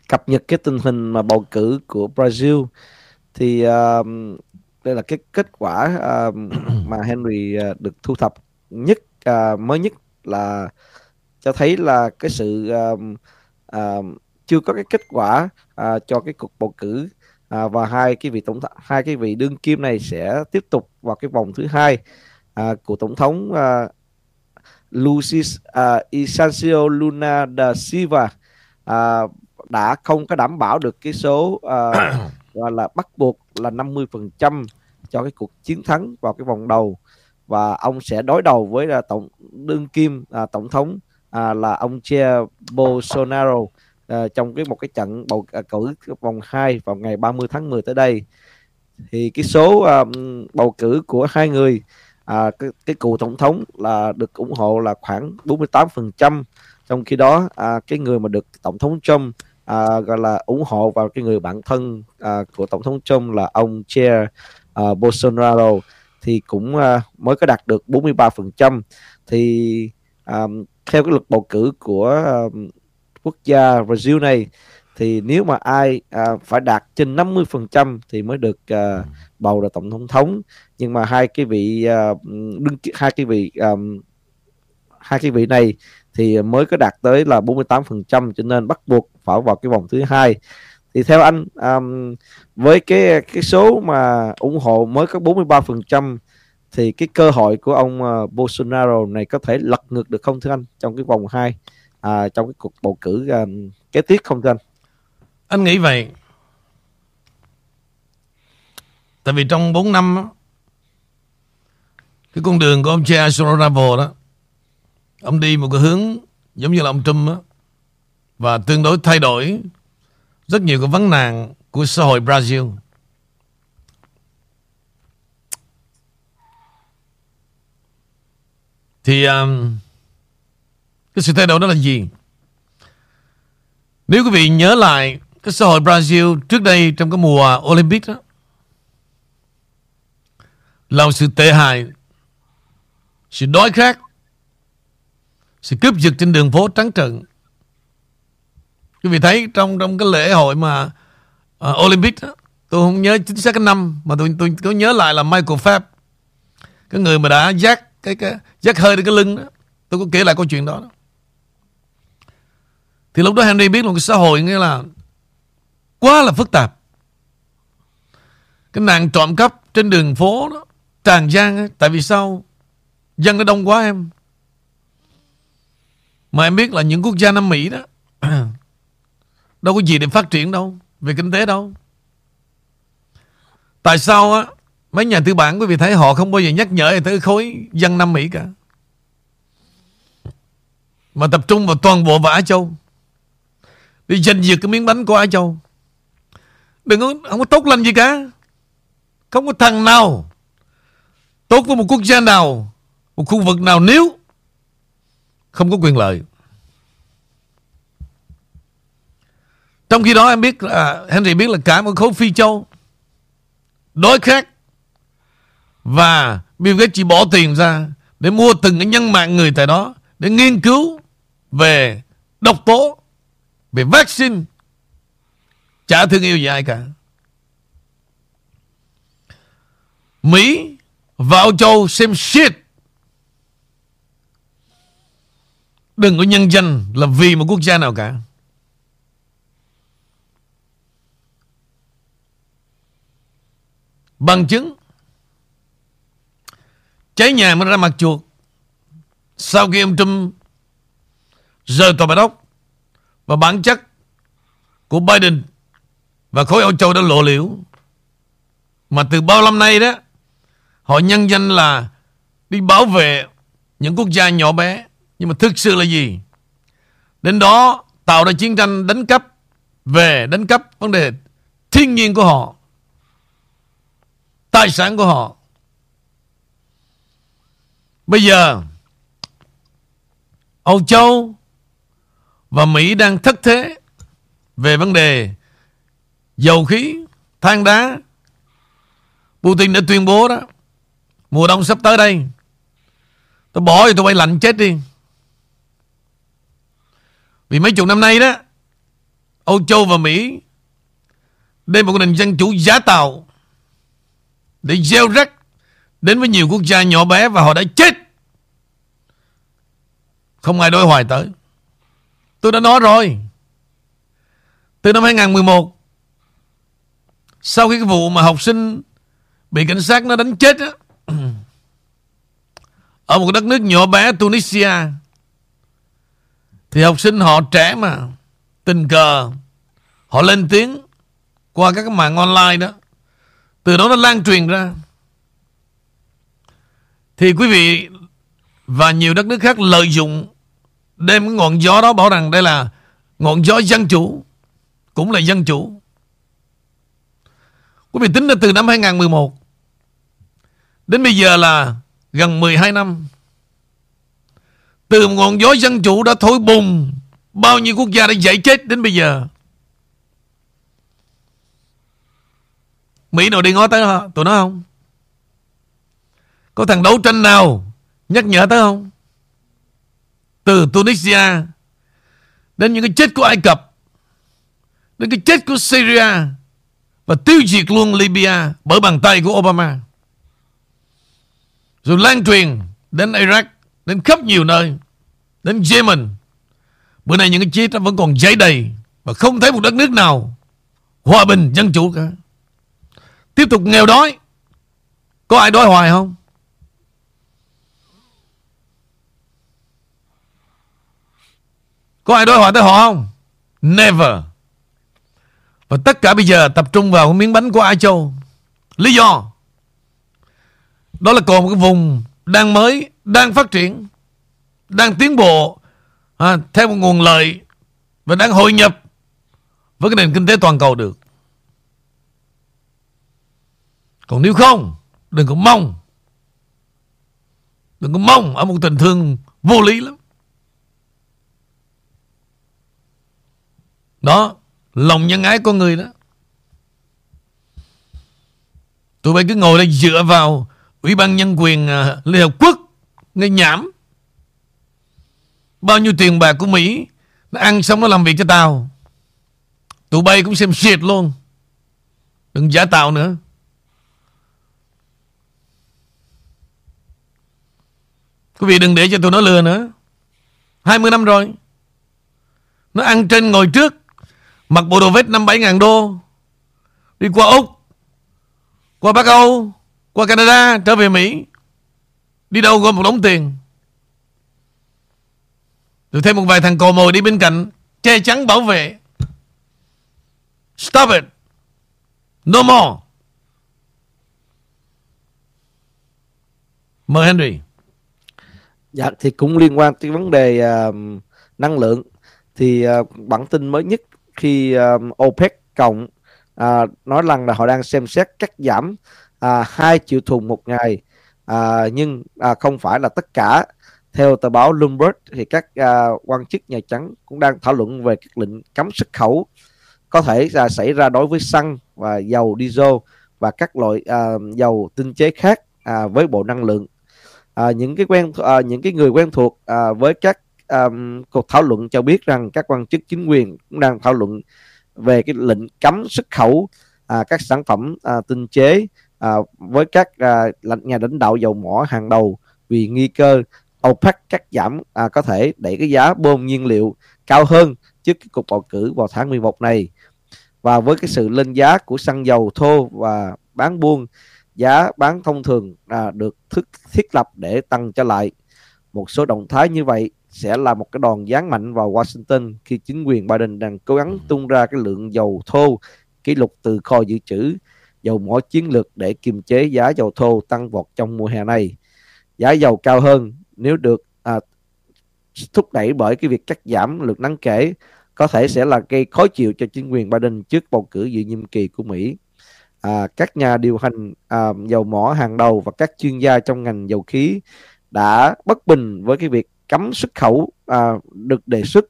cập nhật cái tình hình mà bầu cử của Brazil. Thì uh, đây là cái kết quả uh, mà Henry uh, được thu thập nhất uh, mới nhất là cho thấy là cái sự uh, uh, chưa có cái kết quả uh, cho cái cuộc bầu cử uh, và hai cái vị tổng th- hai cái vị đương kim này sẽ tiếp tục vào cái vòng thứ hai uh, của tổng thống uh, Lucis uh, Isancio Luna da Silva uh, đã không có đảm bảo được cái số uh, gọi là bắt buộc là 50% cho cái cuộc chiến thắng vào cái vòng đầu. Và ông sẽ đối đầu với là tổng đương kim à, tổng thống à, là ông Jair Bolsonaro à, trong cái một cái trận bầu à, cử vòng 2 vào ngày 30 tháng 10 tới đây. Thì cái số à, bầu cử của hai người à, cái, cái cựu tổng thống là được ủng hộ là khoảng 48% trong khi đó à, cái người mà được tổng thống Trump à, gọi là ủng hộ vào cái người bạn thân à, của tổng thống Trump là ông Jair à, Bolsonaro thì cũng à, mới có đạt được 43% thì à, theo cái luật bầu cử của à, quốc gia Brazil này thì nếu mà ai à, phải đạt trên 50% thì mới được à, bầu là tổng thống thống. Nhưng mà hai cái vị à, đứng hai cái vị à, hai cái vị này thì mới có đạt tới là 48% cho nên bắt buộc phải vào cái vòng thứ hai thì theo anh um, với cái cái số mà ủng hộ mới có 43% thì cái cơ hội của ông uh, Bolsonaro này có thể lật ngược được không thưa anh trong cái vòng 2 à, trong cái cuộc bầu cử um, kế tiếp không thưa anh? Anh nghĩ vậy. Tại vì trong 4 năm cái con đường của ông Jair Bolsonaro đó ông đi một cái hướng giống như là ông Trump á và tương đối thay đổi rất nhiều cái vấn nạn của xã hội Brazil. Thì um, cái sự thay đổi đó là gì? Nếu quý vị nhớ lại cái xã hội Brazil trước đây trong cái mùa Olympic đó là một sự tệ hại, sự đói khát, sự cướp giật trên đường phố trắng trợn. Quý vị thấy trong trong cái lễ hội mà uh, Olympic đó, tôi không nhớ chính xác cái năm mà tôi tôi có nhớ lại là Michael Phelps cái người mà đã dắt cái cái dắt hơi đến cái lưng đó tôi có kể lại câu chuyện đó, đó. thì lúc đó Henry biết một cái xã hội nghĩa là quá là phức tạp cái nạn trộm cắp trên đường phố đó tràn gian ấy. tại vì sao dân nó đông quá em mà em biết là những quốc gia Nam Mỹ đó, đâu có gì để phát triển đâu, về kinh tế đâu. Tại sao á, mấy nhà tư bản quý vị thấy họ không bao giờ nhắc nhở tới khối dân Nam Mỹ cả? Mà tập trung vào toàn bộ vào Á Châu. Đi giành giật cái miếng bánh của Á Châu. Đừng có, không có tốt lành gì cả. Không có thằng nào tốt với một quốc gia nào, một khu vực nào nếu không có quyền lợi. Trong khi đó, em biết là, Henry biết là cả một khối phi châu đối khác và Bill Gates chỉ bỏ tiền ra để mua từng cái nhân mạng người tại đó để nghiên cứu về độc tố, về vaccine. Chả thương yêu gì ai cả. Mỹ và Âu Châu xem shit. Đừng có nhân danh là vì một quốc gia nào cả. Bằng chứng, cháy nhà mới ra mặt chuột. Sau khi ông Trump rời tòa bạch ốc, và bản chất của Biden và khối Âu Châu đã lộ liễu. Mà từ bao năm nay đó, họ nhân danh là đi bảo vệ những quốc gia nhỏ bé nhưng mà thực sự là gì đến đó tạo ra chiến tranh đánh cắp về đánh cắp vấn đề thiên nhiên của họ tài sản của họ bây giờ Âu Châu và Mỹ đang thất thế về vấn đề dầu khí, than đá. Putin đã tuyên bố đó, mùa đông sắp tới đây, tôi bỏ thì tôi bay lạnh chết đi. Vì mấy chục năm nay đó, Âu Châu và Mỹ đem một nền dân chủ giá tạo để gieo rắc đến với nhiều quốc gia nhỏ bé và họ đã chết. Không ai đối hoài tới. Tôi đã nói rồi. Từ năm 2011 sau khi cái vụ mà học sinh bị cảnh sát nó đánh chết á ở một đất nước nhỏ bé Tunisia thì học sinh họ trẻ mà, tình cờ, họ lên tiếng qua các cái mạng online đó. Từ đó nó lan truyền ra. Thì quý vị và nhiều đất nước khác lợi dụng đem cái ngọn gió đó bảo rằng đây là ngọn gió dân chủ, cũng là dân chủ. Quý vị tính ra từ năm 2011 đến bây giờ là gần 12 năm từ ngọn gió dân chủ đã thổi bùng. Bao nhiêu quốc gia đã dậy chết đến bây giờ? Mỹ nào đi ngó tới họ, tụi nó không? Có thằng đấu tranh nào nhắc nhở tới không? Từ Tunisia đến những cái chết của Ai Cập đến cái chết của Syria và tiêu diệt luôn Libya bởi bàn tay của Obama. Rồi lan truyền đến Iraq, đến khắp nhiều nơi, đến Yemen. Bữa nay những cái chết đó vẫn còn cháy đầy và không thấy một đất nước nào hòa bình, dân chủ cả. Tiếp tục nghèo đói. Có ai đói hoài không? Có ai đối hỏi tới họ không? Never. Và tất cả bây giờ tập trung vào miếng bánh của Ai Châu. Lý do đó là còn một cái vùng đang mới, đang phát triển, đang tiến bộ à, theo một nguồn lợi và đang hội nhập với cái nền kinh tế toàn cầu được. Còn nếu không, đừng có mong. Đừng có mong ở một tình thương vô lý lắm. Đó, lòng nhân ái con người đó. Tụi bay cứ ngồi đây dựa vào Ủy ban Nhân quyền à, Liên Hợp Quốc Nghe nhảm Bao nhiêu tiền bạc của Mỹ Nó ăn xong nó làm việc cho tao? Tụi bay cũng xem shit luôn. Đừng giả tạo nữa. Quý vị đừng để cho tụi nó lừa nữa. 20 năm rồi. Nó ăn trên ngồi trước. Mặc bộ đồ vest 5-7 ngàn đô. Đi qua Úc, Qua Bắc Âu, Qua Canada, trở về Mỹ. Đi đâu gom một đống tiền. Rồi thêm một vài thằng cò mồi đi bên cạnh Che chắn bảo vệ. Stop it. No more. Mời Henry. Dạ thì cũng liên quan tới vấn đề uh, năng lượng. Thì uh, bản tin mới nhất khi uh, OPEC cộng uh, nói rằng là họ đang xem xét cắt giảm uh, 2 triệu thùng một ngày. Uh, nhưng uh, không phải là tất cả theo tờ báo Bloomberg thì các uh, quan chức Nhà Trắng cũng đang thảo luận về các lệnh cấm xuất khẩu có thể là xảy ra đối với xăng và dầu diesel và các loại uh, dầu tinh chế khác uh, với bộ năng lượng. Uh, những cái quen uh, những cái người quen thuộc uh, với các um, cuộc thảo luận cho biết rằng các quan chức chính quyền cũng đang thảo luận về cái lệnh cấm xuất khẩu à, các sản phẩm à, tinh chế à, với các à, nhà lãnh đạo dầu mỏ hàng đầu vì nghi cơ OPEC cắt giảm à, có thể đẩy cái giá bơm nhiên liệu cao hơn trước cái cuộc bầu cử vào tháng 11 này và với cái sự lên giá của xăng dầu thô và bán buôn giá bán thông thường à, được thức thiết lập để tăng trở lại. Một số động thái như vậy sẽ là một cái đòn giáng mạnh vào Washington khi chính quyền Biden đang cố gắng tung ra cái lượng dầu thô kỷ lục từ kho dự trữ dầu mỏ chiến lược để kiềm chế giá dầu thô tăng vọt trong mùa hè này. Giá dầu cao hơn nếu được à, thúc đẩy bởi cái việc cắt giảm lượng đáng kể có thể sẽ là gây khó chịu cho chính quyền Biden trước bầu cử dự nhiệm kỳ của Mỹ. À, các nhà điều hành à, dầu mỏ hàng đầu và các chuyên gia trong ngành dầu khí đã bất bình với cái việc cấm xuất khẩu à, được đề xuất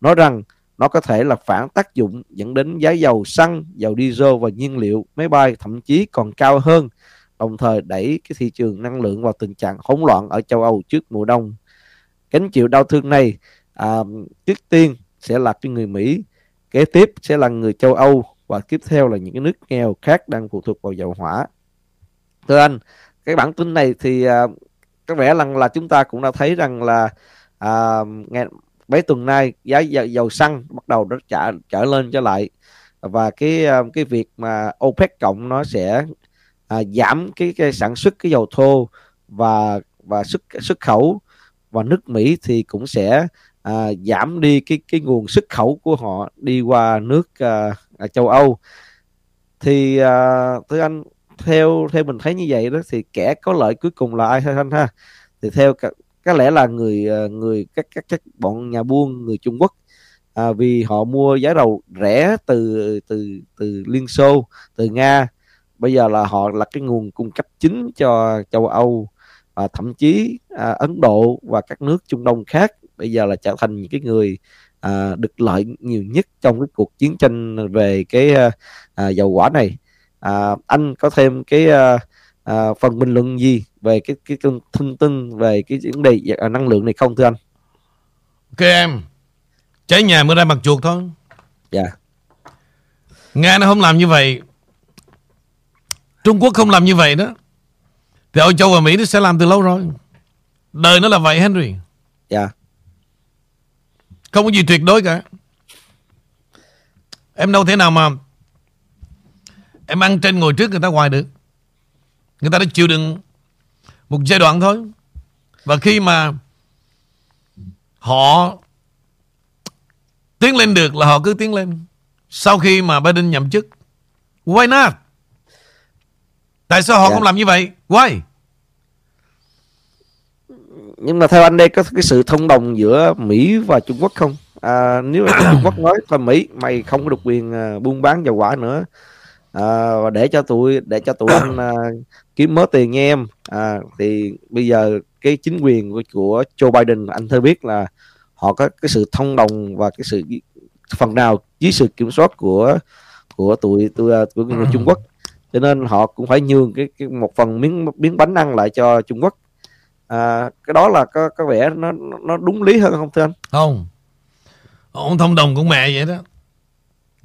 nói rằng nó có thể là phản tác dụng dẫn đến giá dầu xăng, dầu diesel và nhiên liệu máy bay thậm chí còn cao hơn, đồng thời đẩy cái thị trường năng lượng vào tình trạng hỗn loạn ở châu Âu trước mùa đông. Gánh chịu đau thương này à, trước tiên sẽ là cái người Mỹ, kế tiếp sẽ là người châu Âu và tiếp theo là những cái nước nghèo khác đang phụ thuộc vào dầu hỏa thưa anh cái bản tin này thì à, có vẻ rằng là chúng ta cũng đã thấy rằng là à, ngày mấy tuần nay giá dầu, dầu xăng bắt đầu nó trả trở lên trở lại và cái à, cái việc mà OPEC cộng nó sẽ à, giảm cái, cái sản xuất cái dầu thô và và xuất xuất khẩu. Và nước Mỹ thì cũng sẽ à, giảm đi cái cái nguồn xuất khẩu của họ đi qua nước à, ở châu Âu. Thì à, thưa anh theo theo mình thấy như vậy đó thì kẻ có lợi cuối cùng là ai anh ha? Thì theo có lẽ là người à, người các các các bọn nhà buôn người Trung Quốc à, vì họ mua giá dầu rẻ từ từ từ Liên Xô từ Nga bây giờ là họ là cái nguồn cung cấp chính cho châu Âu và thậm chí à, Ấn Độ và các nước Trung Đông khác. Bây giờ là trở thành những cái người à, được lợi nhiều nhất trong cái cuộc chiến tranh về cái à, à, dầu quả này. À, anh có thêm cái à, à, phần bình luận gì về cái cái thông tin về cái vấn đề à, năng lượng này không thưa anh? Ok em. Cháy nhà mới ra mặt chuột thôi. Dạ. Yeah. nga nó không làm như vậy trung quốc không làm như vậy đó. Thì Âu Châu và Mỹ nó sẽ làm từ lâu rồi. Đời nó là vậy Henry. Dạ. Yeah. Không có gì tuyệt đối cả. Em đâu thể nào mà Em ăn trên ngồi trước người ta hoài được. Người ta đã chịu đựng Một giai đoạn thôi. Và khi mà Họ Tiến lên được là họ cứ tiến lên. Sau khi mà Biden nhậm chức Why not Tại sao họ. Dạ. không làm như vậy? Why? Nhưng mà theo anh đây có cái sự thông đồng giữa Mỹ và Trung Quốc không? À, nếu mà Trung Quốc nói thôi Mỹ mày không có được quyền à, buôn bán dầu hỏa nữa. À, và để cho tụi để cho tụi anh à, kiếm mớ tiền nha em. À, thì bây giờ cái chính quyền của, của Joe Biden anh thơ biết là họ có cái sự thông đồng và cái sự phần nào dưới sự kiểm soát của của tụi tụi à, của người Trung Quốc cho nên họ cũng phải nhường cái, cái một phần miếng miếng bánh ăn lại cho Trung Quốc. À, cái đó là có có vẻ nó nó đúng lý hơn không thưa anh? Không. Ông thông đồng cũng mẹ vậy đó.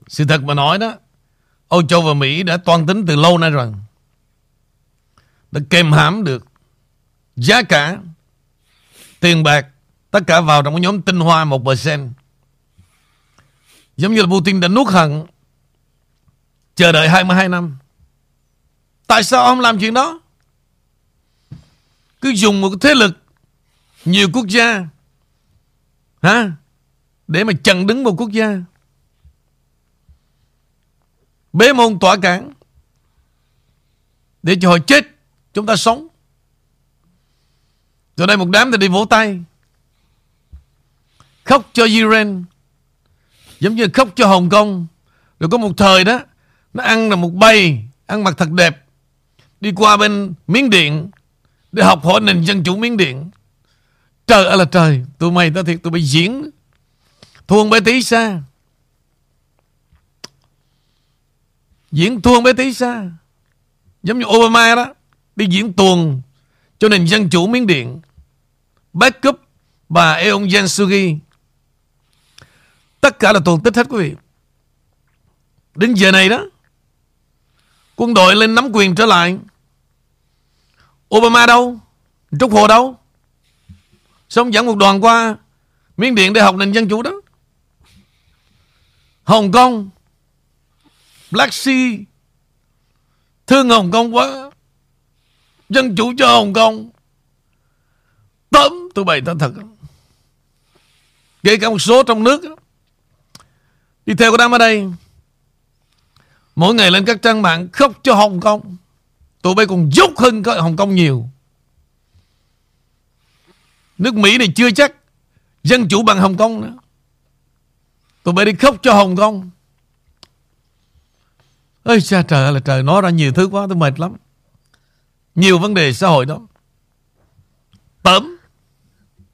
Sự thật mà nói đó Âu Châu và Mỹ đã toan tính từ lâu nay rồi. Đã kèm hãm được giá cả tiền bạc tất cả vào trong cái nhóm tinh hoa 1% giống như là Putin đã nuốt hận chờ đợi 22 năm tại sao ông làm chuyện đó? Cứ dùng một thế lực nhiều quốc gia, hả? Để mà chặn đứng một quốc gia. Bế môn tỏa cản. Để cho họ chết, chúng ta sống. Rồi đây một đám thì đi vỗ tay. Khóc cho Iran giống như khóc cho Hồng Kông. Rồi có một thời đó, nó ăn là một bầy ăn mặc thật đẹp đi qua bên Miến Điện để học hỏi nền dân chủ Miến Điện. Trời ơi là trời, tụi mày ta thiệt, tụi mày diễn. Thuông bé tí xa. Diễn thuông bé tí xa. Giống như Obama đó, đi diễn tuồng cho nền dân chủ Miến Điện. Backup bà Eon Jansugi tất cả là tuồng tích hết quý vị. Đến giờ này đó, quân đội lên nắm quyền trở lại. Obama đâu? Trúc Hồ đâu? Xong dẫn một đoàn qua Miến Điện để học nền dân chủ đó. Hồng Kông, Black Sea, Thương Hồng Kông quá. Dân chủ cho Hồng Kông. Tấm tụi bày thật thật. Kể cả một số trong nước Đi theo của đám ở đây. Mỗi ngày lên các trang mạng khóc cho Hồng Kông. Tụi bay còn dốt hơn Hồng Kông nhiều. Nước Mỹ này chưa chắc Dân chủ bằng Hồng Kông nữa. Tụi bay đi khóc cho Hồng Kông. Ơi cha trời là trời, Nói ra nhiều thứ quá, tôi mệt lắm. Nhiều vấn đề xã hội đó. Tớm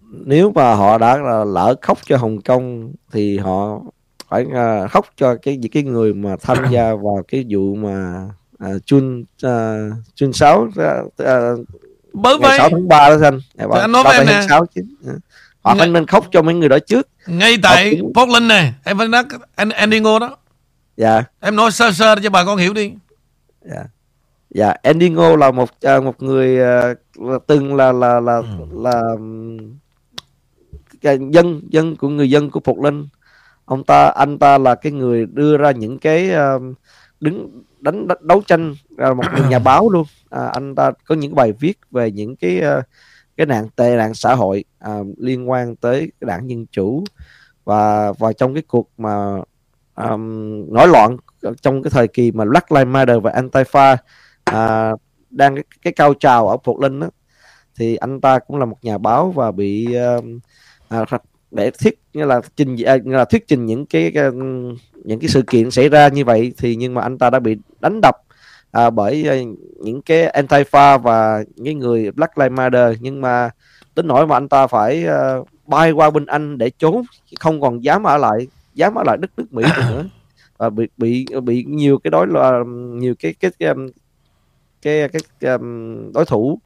Nếu mà họ đã lỡ khóc cho Hồng Kông Thì họ phải à, khóc cho cái cái người mà tham gia vào cái vụ mà uh, chun uh, chun sáu uh, bởi vậy 6 tháng 3 đó anh anh nói với em nè. 6 chứ. Họ phải nên khóc cho mấy người đó trước. Ngay tại cũng... Portland này em phải nói anh Endingo đó. Dạ. Em nói sơ sơ cho bà con hiểu đi. Dạ. Dạ Endingo là một uh, một người uh, từng là là là ừ. là, là dân dân của người dân của Portland. Ông ta anh ta là cái người đưa ra những cái uh, đứng đánh đấu tranh là một người nhà báo luôn. À, anh ta có những bài viết về những cái uh, cái nạn tệ nạn xã hội uh, liên quan tới đảng dân chủ. Và và trong cái cuộc mà um, nổi loạn trong cái thời kỳ mà Black Lives Matter và Antifa uh, đang cái, cái cao trào ở Portland đó, thì anh ta cũng là một nhà báo và bị uh, uh, để thuyết như là trình à, như là thuyết trình những cái, những cái sự kiện xảy ra như vậy thì nhưng mà anh ta đã bị đánh đập à, bởi à, những cái antifa và những người Black Lives Matter nhưng mà đến nỗi mà anh ta phải uh, bay qua bên Anh để trốn không còn dám ở lại dám ở lại đất nước Mỹ nữa và bị bị bị nhiều cái đối là nhiều cái cái cái cái, cái, cái um, đối thủ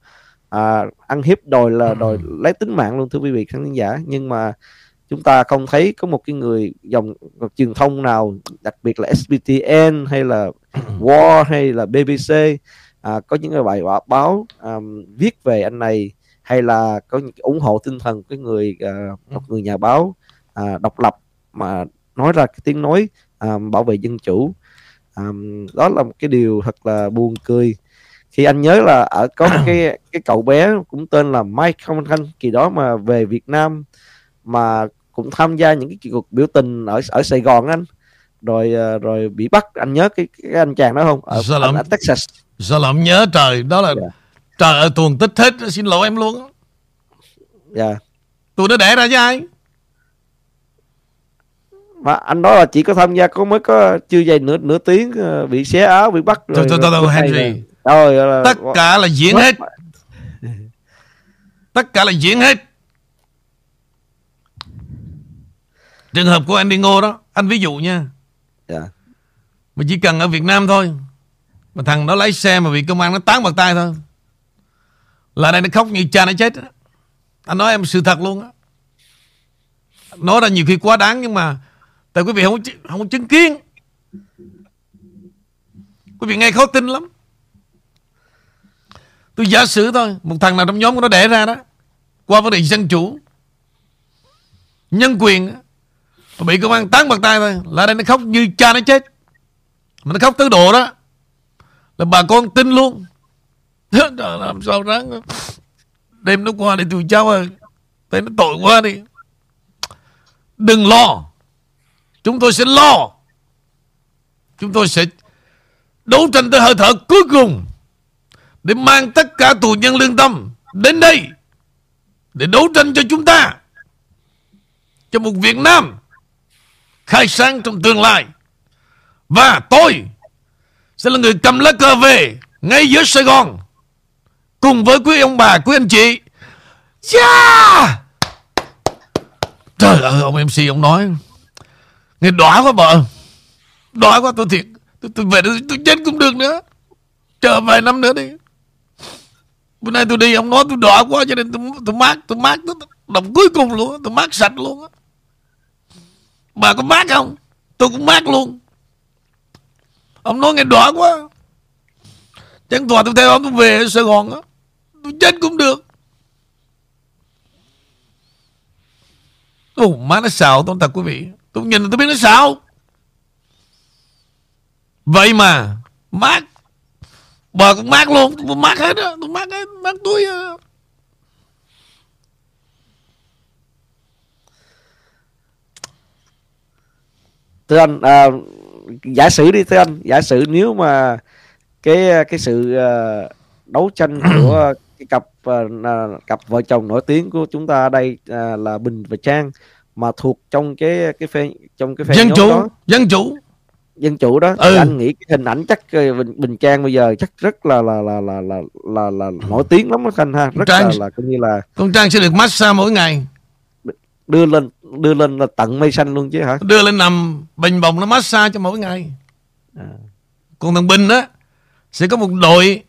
à, ăn hiếp đòi là đòi lấy tính mạng luôn thưa quý vị khán giả. Nhưng mà chúng ta không thấy có một cái người dòng truyền thông nào đặc biệt là SBTN hay là War hay là BBC à, có những cái bài báo um, viết về anh này hay là có những ủng hộ tinh thần cái người uh, một người nhà báo uh, độc lập mà nói ra cái tiếng nói um, bảo vệ dân chủ. Um, đó là một cái điều thật là buồn cười khi anh nhớ là ở có một cái cái cậu bé cũng tên là Mike Không Thanh kỳ đó mà về Việt Nam mà cũng tham gia những cái cuộc biểu tình ở ở Sài Gòn anh rồi ờ, rồi bị bắt anh nhớ cái, cái anh chàng đó không ở, sao ở, ở Texas sao làm nhớ trời đó là yeah. Dạ. trời ơi tuần tích hết xin lỗi em luôn dạ yeah. tụi nó đẻ ra với ai mà anh nói là chỉ có tham gia có mới có chưa dày nửa nửa tiếng ờ, bị xé áo bị bắt rồi Thôi thôi thôi, Henry rồi là, Tất cả là diễn hết. Tất cả là diễn hết. Trường hợp của Andy Ngô đó Anh ví dụ nha. Dạ. Mà chỉ cần ở Việt Nam thôi Mà thằng đó lái xe mà bị công an nó tán bạc tay thôi Là đây nó khóc như cha nó chết á. Anh nói em sự thật luôn á. Nói ra nhiều khi quá đáng Nhưng mà Tại quý vị không, không chứng kiến. Quý vị nghe khó tin lắm Tôi giả sử thôi, Một thằng nào trong nhóm của nó đẻ ra đó, Qua vấn đề dân chủ, Nhân quyền mà Bị công an tán bạc tay thôi, Là đây nó khóc như cha nó chết. Mà nó khóc tới độ đó, Là bà con tin luôn. Làm sao ráng, Đêm nó qua để tụi cháu ơi, Thấy nó tội quá đi. Đừng lo, Chúng tôi sẽ lo. Chúng tôi sẽ Đấu tranh tới hơi thở cuối cùng. Để mang tất cả tù nhân lương tâm Đến đây Để đấu tranh cho chúng ta Cho một Việt Nam Khai sáng trong tương lai. Và tôi Sẽ là người cầm lá cờ về Ngay giữa Sài Gòn Cùng với quý ông bà, quý anh chị. Yeah Trời ơi ông MC ông nói Nghe đỏ quá vợ đỏ quá tôi thiệt Tôi, tôi về tôi, tôi chết cũng được nữa. Chờ vài năm nữa đi. Bữa nay tôi đi ông nói tôi đỏ quá Cho nên tôi, tôi mát Tôi mát tôi, Đồng cuối cùng luôn Tôi mát sạch luôn á. Bà có mát không? Tôi cũng mát luôn. Ông nói nghe đỏ quá. Chẳng tòa tôi theo ông tôi về Sài Gòn á. Tôi chết cũng được. Ồ má nó xạo tôi thật quý vị. Tôi nhìn tôi biết nó xạo Vậy mà Mát. Bà cũng mát luôn Tôi mát hết á Tôi mát hết Mát túi á. Thưa anh à, giả sử đi thưa anh giả sử nếu mà cái cái sự à, đấu tranh của cái cặp à, cặp vợ chồng nổi tiếng của chúng ta đây à, là Bình và Trang mà thuộc trong cái cái phe trong cái phe Dân chủ đó, Dân chủ dân chủ đó. Ừ. thì anh nghĩ cái hình ảnh chắc ờ, Bình, Bình Trang bây giờ chắc rất là là là là là là, là nổi tiếng lắm đó anh ha. Rất Trang- là là coi như là Con Trang sẽ được massage mỗi ngày. Đưa lên đưa lên là tận mây xanh luôn chứ hả? Đưa lên nằm Bình bồng nó massage cho mỗi ngày. À. Còn thằng Bình á Sẽ có một đội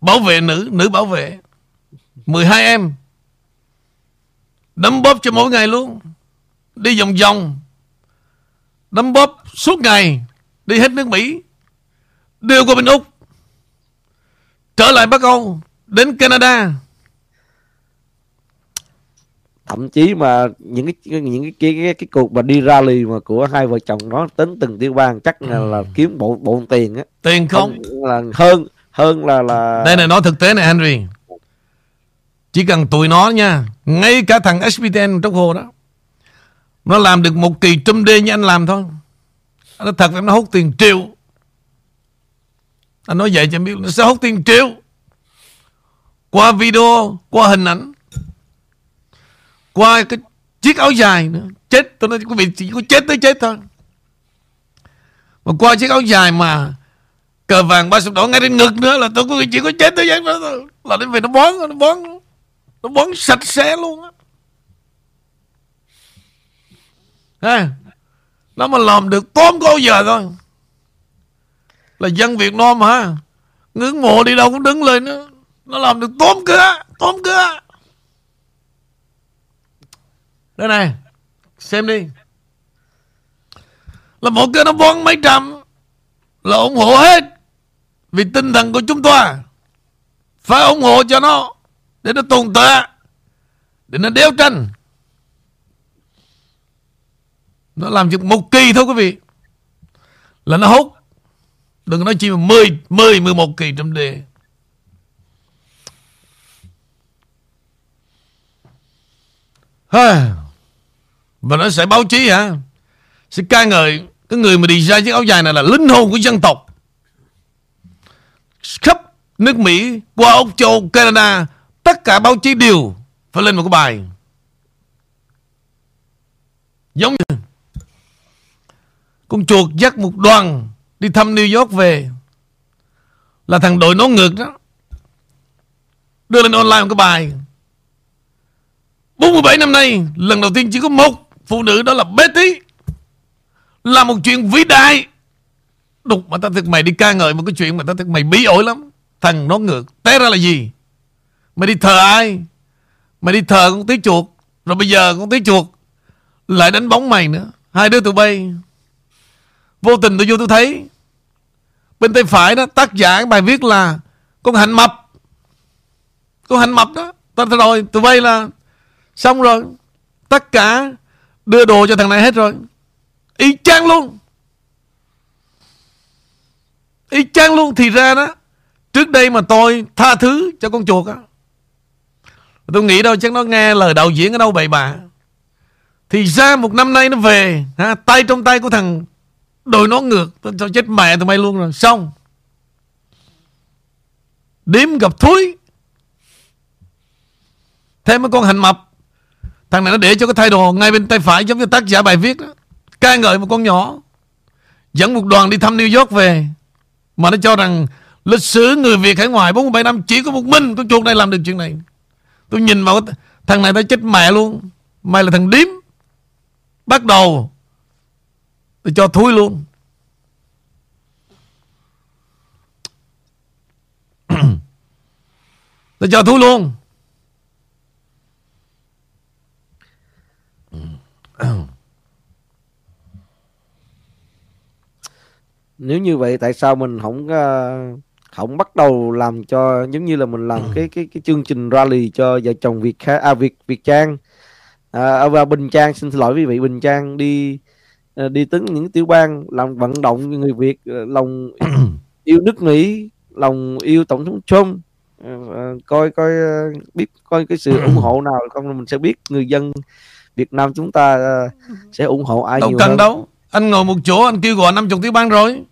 Bảo vệ nữ Nữ bảo vệ. 12 em. Đấm bóp cho mỗi ngày luôn. Đi vòng vòng Đấm bóp suốt ngày Đi hết nước Mỹ Đưa qua bên Úc Trở lại Bắc Âu Đến Canada. Thậm chí mà những cái những cái cái, cái, cái cuộc mà đi rally mà của hai vợ chồng nó tính từng tiêu bang chắc là, là kiếm bộ bộ tiền á. Tiền không? Là hơn hơn là là Đây này nói thực tế này Henry. Chỉ cần tụi nó nha Ngay cả thằng SPTN trong hồ đó nó làm được một kỳ trâm đê như anh làm thôi. Nó thật em nó hút tiền triệu. Anh nói vậy cho em biết Nó sẽ hút tiền triệu. Qua video, Qua hình ảnh. Qua cái chiếc áo dài nữa. Chết, tôi nói quý vị chỉ có chết tới chết thôi. Mà qua chiếc áo dài mà cờ vàng ba sọc đỏ ngay trên ngực nữa là tôi có chỉ có chết tới chết thôi. Là đến về nó bón nó bón nó bón sạch sẽ luôn á. Ha nó mà làm được tóm có giờ thôi. Là dân Việt Nam hả? Ngưỡng mộ đi đâu cũng đứng lên nó nó làm được tóm cửa tóm cửa đây này, xem đi. Là một cái nó vón mấy trăm là ủng hộ hết vì tinh thần của chúng ta. Phải ủng hộ cho nó để nó tồn tại, để nó đeo tranh nó làm việc một kỳ thôi quý vị. Là nó hút. Đừng nói chi mà 10 10 11 kỳ trong đề. Ha. và nó sẽ báo chí hả? Sẽ ca ngợi cái người mà đi ra chiếc áo dài này là linh hồn của dân tộc. Khắp nước Mỹ, qua Úc, Châu Canada, tất cả báo chí đều phải lên một cái bài. Giống như con chuột dắt một đoàn Đi thăm New York về. Là thằng đội nó ngược đó. Đưa lên online một cái bài. 47 năm nay, Lần đầu tiên chỉ có một phụ nữ Đó là Betty. Là một chuyện vĩ đại. Đục mà ta thật mày đi ca ngợi Một cái chuyện mà ta thật mày bí ổi lắm. Thằng nó ngược, Té ra là gì? Mày đi thờ ai? Mày đi thờ con tí chuột. Rồi bây giờ con tí chuột Lại đánh bóng mày nữa. Hai đứa tụi bay Vô tình tôi vô tôi thấy. Bên tay phải đó tác giả cái bài viết là Con hạnh mập. Con hạnh mập đó. Ta Rồi tụi bay là Xong rồi. Tất cả đưa đồ cho thằng này hết rồi. Y chang luôn. Y chang luôn. Thì ra đó Trước đây mà tôi tha thứ cho con chuột á Tôi nghĩ đâu chắc nó nghe lời đạo diễn ở đâu bậy bạ. Thì ra một năm nay nó về ha, Tay trong tay của thằng Đội nó ngược, tao chết mẹ tụi mày luôn rồi Xong Điếm gặp thúi Thêm mấy con hành mập Thằng này nó để cho cái thay đồ ngay bên tay phải giống như tác giả bài viết đó. ca ngợi một con nhỏ dẫn một đoàn đi thăm New York về mà nó cho rằng lịch sử người Việt hải ngoại 47 năm chỉ có một mình con chuột này làm được chuyện này. Tôi nhìn vào thằng này nó chết mẹ luôn. Mày là thằng điếm. Bắt đầu tôi cho thui luôn. tôi cho thui luôn. nếu như vậy tại sao mình không ờ, không bắt đầu làm cho giống như là mình làm cái cái cái chương trình rally cho vợ chồng Việt Kha à Việt Việt Trang à, à và Bình Trang xin lỗi quý vị Bình Trang đi đi tính những tiểu bang làm vận động người Việt uh, lòng yêu nước Mỹ lòng yêu tổng thống Trump uh, coi coi biết coi cái sự ủng hộ nào không mình sẽ biết. Người dân Việt Nam chúng ta sẽ ủng hộ ai đâu nhiều cần hơn. đâu. Anh ngồi một chỗ anh kêu gọi 50 tiểu bang rồi.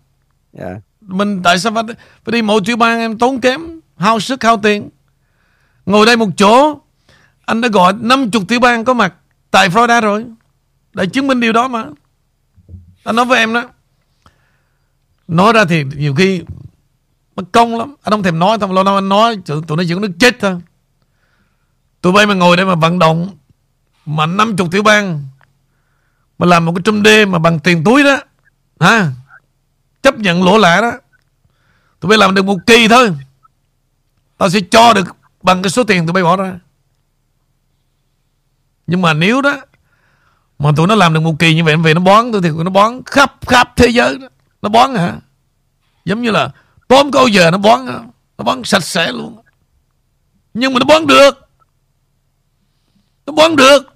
Yeah. mình tại sao phải, phải đi mỗi tiểu bang em tốn kém hao sức hao tiền? Ngồi đây một chỗ anh đã gọi 50 tiểu bang có mặt tại Florida rồi. Để chứng minh điều đó mà anh nói với em đó, nói ra thì nhiều khi mất công lắm. Anh không thèm nói thôi lâu lâu anh nói, tụi nó chỉ có nước chết thôi. Tụi bay mà ngồi đây mà vận động, mà 50 tiểu bang, mà làm một cái trăm đê mà bằng tiền túi đó ha chấp nhận lỗ lạ đó. Tụi bay làm được một kỳ thôi. Tao sẽ cho được bằng cái số tiền tụi bay bỏ ra. Nhưng mà nếu đó mà tụi nó làm được một kỳ như vậy về nó bón tôi thì nó bón khắp khắp thế giới đó. nó bón hả? Giống như là tôm câu giờ nó bón nó bón sạch sẽ luôn. Nhưng mà nó bón được. Nó bón được.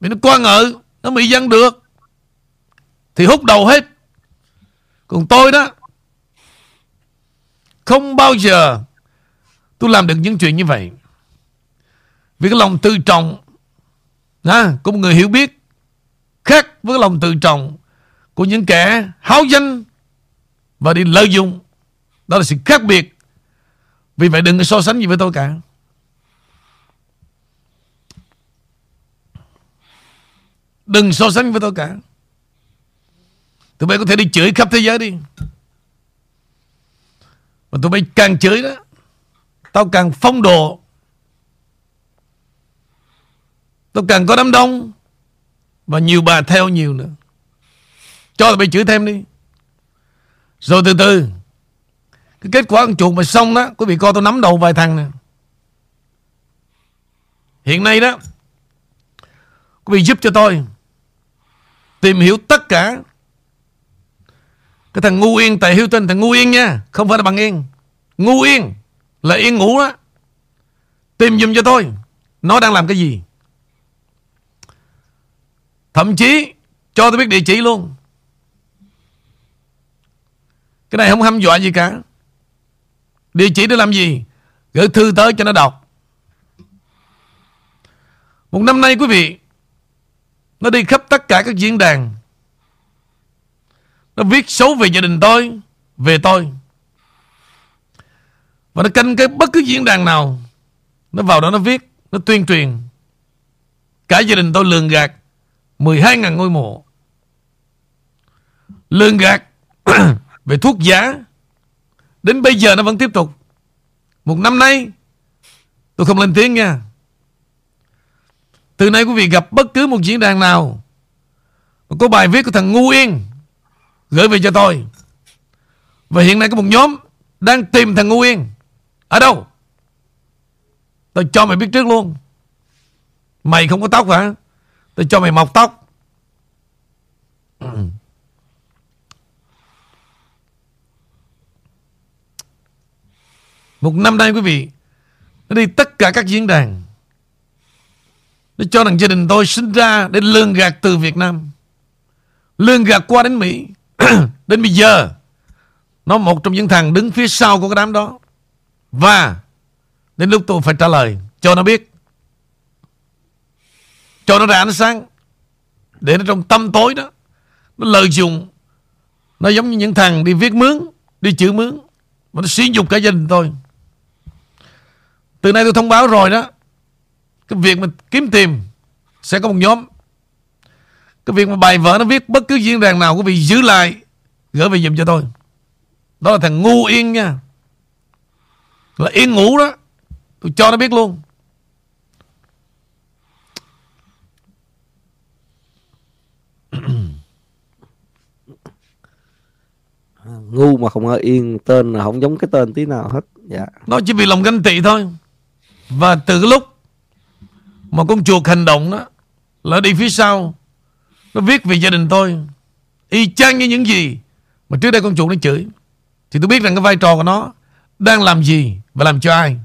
Vì nó quan ngự, Nó bị dân được. Thì hút đầu hết. Còn tôi đó, Không bao giờ Tôi làm được những chuyện như vậy. Vì cái lòng tự trọng à, Của một người hiểu biết. Khác với lòng tự trọng Của những kẻ háo danh Và đi lợi dụng. Đó là sự khác biệt. Vì vậy đừng có so sánh gì với tôi cả. Đừng so sánh với tôi cả. Tụi bay có thể đi chửi khắp thế giới đi. Mà tụi bay càng chửi đó Tao càng phong độ tôi càng có đám đông, Và nhiều bà theo nhiều nữa. Cho tụi bay chửi thêm đi. Rồi từ từ, Cái kết quả con chuột mà xong đó, Quý vị coi tôi nắm đầu vài thằng nè. Hiện nay đó, Quý vị giúp cho tôi Tìm hiểu tất cả Cái thằng ngu yên tại Hilton, Thằng ngu yên nha, Không phải là bằng yên. Ngu yên là yên ngủ đó. Tìm dùm cho tôi, Nó đang làm cái gì? Thậm chí Cho tôi biết địa chỉ luôn. Cái này không hăm dọa gì cả. Địa chỉ để làm gì? Gửi thư tới cho nó đọc. Một năm nay quý vị, nó đi khắp tất cả các diễn đàn. Nó viết xấu về gia đình tôi, Về tôi. Và nó canh cái bất cứ diễn đàn nào. Nó vào đó nó viết, Nó tuyên truyền. Cả gia đình tôi lường gạt. 12.000 ngôi mộ lương gạt về thuốc giả đến bây giờ nó vẫn tiếp tục. Một năm nay, tôi không lên tiếng nha. Từ nay quý vị gặp bất cứ một diễn đàn nào có bài viết của thằng Ngu Yên gửi về cho tôi. Và hiện nay có một nhóm đang tìm thằng Ngu Yên. Ở đâu? Tôi cho mày biết trước luôn. Mày không có tóc hả? Tôi cho mày mọc tóc. Một năm nay quý vị, Nó đi tất cả các diễn đàn. Nó cho rằng gia đình tôi sinh ra Để lương gạt từ Việt Nam. Lương gạt qua đến Mỹ. Đến bây giờ, Nó một trong những thằng đứng phía sau của cái đám đó. Và Đến lúc tôi phải trả lời, Cho nó biết cho nó ra ánh sáng. Để nó trong tâm tối đó. Nó lợi dụng. Nó giống như những thằng đi viết mướn, Đi chữ mướn. Mà nó sử dụng cả gia đình tôi từ nay tôi thông báo rồi đó. Cái việc mà kiếm tìm Sẽ có một nhóm. Cái việc mà bài vở nó viết Bất cứ diễn đàn nào quý vị giữ lại, Gửi về dùm cho tôi. Đó là thằng ngu yên nha. Là yên ngủ đó. Tôi cho nó biết luôn. Ngu mà không ở yên, tên là không giống cái tên tí nào hết. Dạ. Nó chỉ vì lòng ganh tị thôi. Và từ cái lúc mà con chuột hành động đó, là đi phía sau, nó viết về gia đình tôi, y chang như những gì mà trước đây con chuột nó chửi. Thì tôi biết rằng cái vai trò của nó đang làm gì và làm cho ai.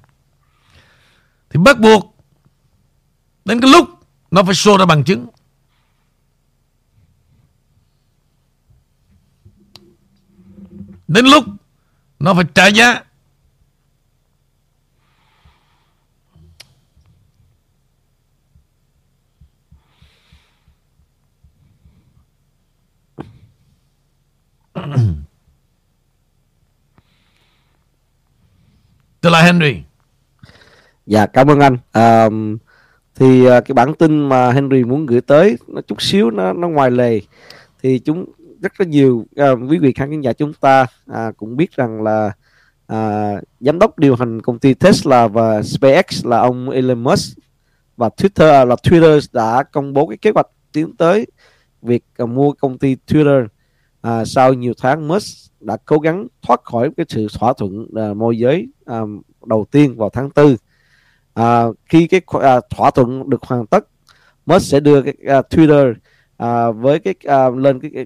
Thì bắt buộc đến cái lúc nó phải show ra bằng chứng. Đến lúc nó phải trả giá Tôi là Henry. Dạ cảm ơn anh. À, thì à, cái bản tin mà Henry muốn gửi tới nó chút xíu nó nó ngoài lề thì chúng rất là nhiều. À, quý vị khán giả chúng ta à, cũng biết rằng là à, giám đốc điều hành công ty Tesla và SpaceX là ông Elon Musk và Twitter à, là Twitter đã công bố cái kế hoạch tiến tới việc à, mua công ty Twitter. À, sau nhiều tháng Musk đã cố gắng thoát khỏi cái sự thỏa thuận à, môi giới à, đầu tiên vào tháng 4 à, khi cái à, thỏa thuận được hoàn tất Musk sẽ đưa cái à, Twitter à, với cái à, lên cái, cái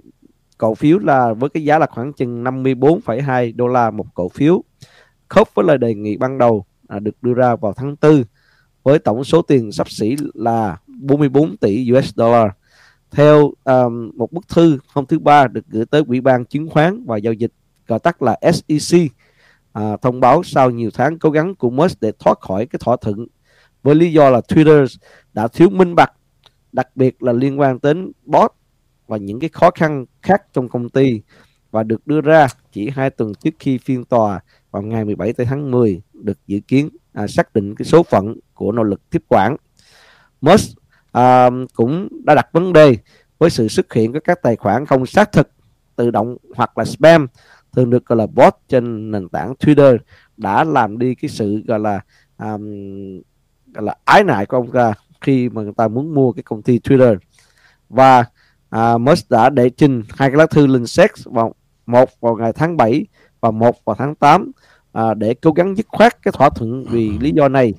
cổ phiếu là với cái giá là khoảng chừng 54,2 đô la một cổ phiếu. Khớp với lời đề nghị ban đầu à, được đưa ra vào tháng 4 với tổng số tiền sắp xỉ là 44 tỷ US dollar. Theo um, một bức thư hôm thứ ba được gửi tới ủy ban chứng khoán và giao dịch gọi tắt là SEC à, thông báo sau nhiều tháng cố gắng của Musk để thoát khỏi cái thỏa thuận. Với lý do là Twitter đã thiếu minh bạch đặc biệt là liên quan đến bot và những cái khó khăn khác trong công ty và được đưa ra chỉ hai tuần trước khi phiên tòa vào ngày 17 tháng 10 được dự kiến à, xác định cái số phận của nỗ lực tiếp quản. Musk à, cũng đã đặt vấn đề với sự xuất hiện của các tài khoản không xác thực tự động hoặc là spam thường được gọi là bot trên nền tảng Twitter đã làm đi cái sự gọi là um, gọi là ái nại của ông ta khi mà người ta muốn mua cái công ty Twitter và À, uh, Musk đã đệ trình hai cái lá thư lên SEC vào một vào ngày tháng 7 và một vào tháng 8 à, để cố gắng dứt khoát cái thỏa thuận vì lý do này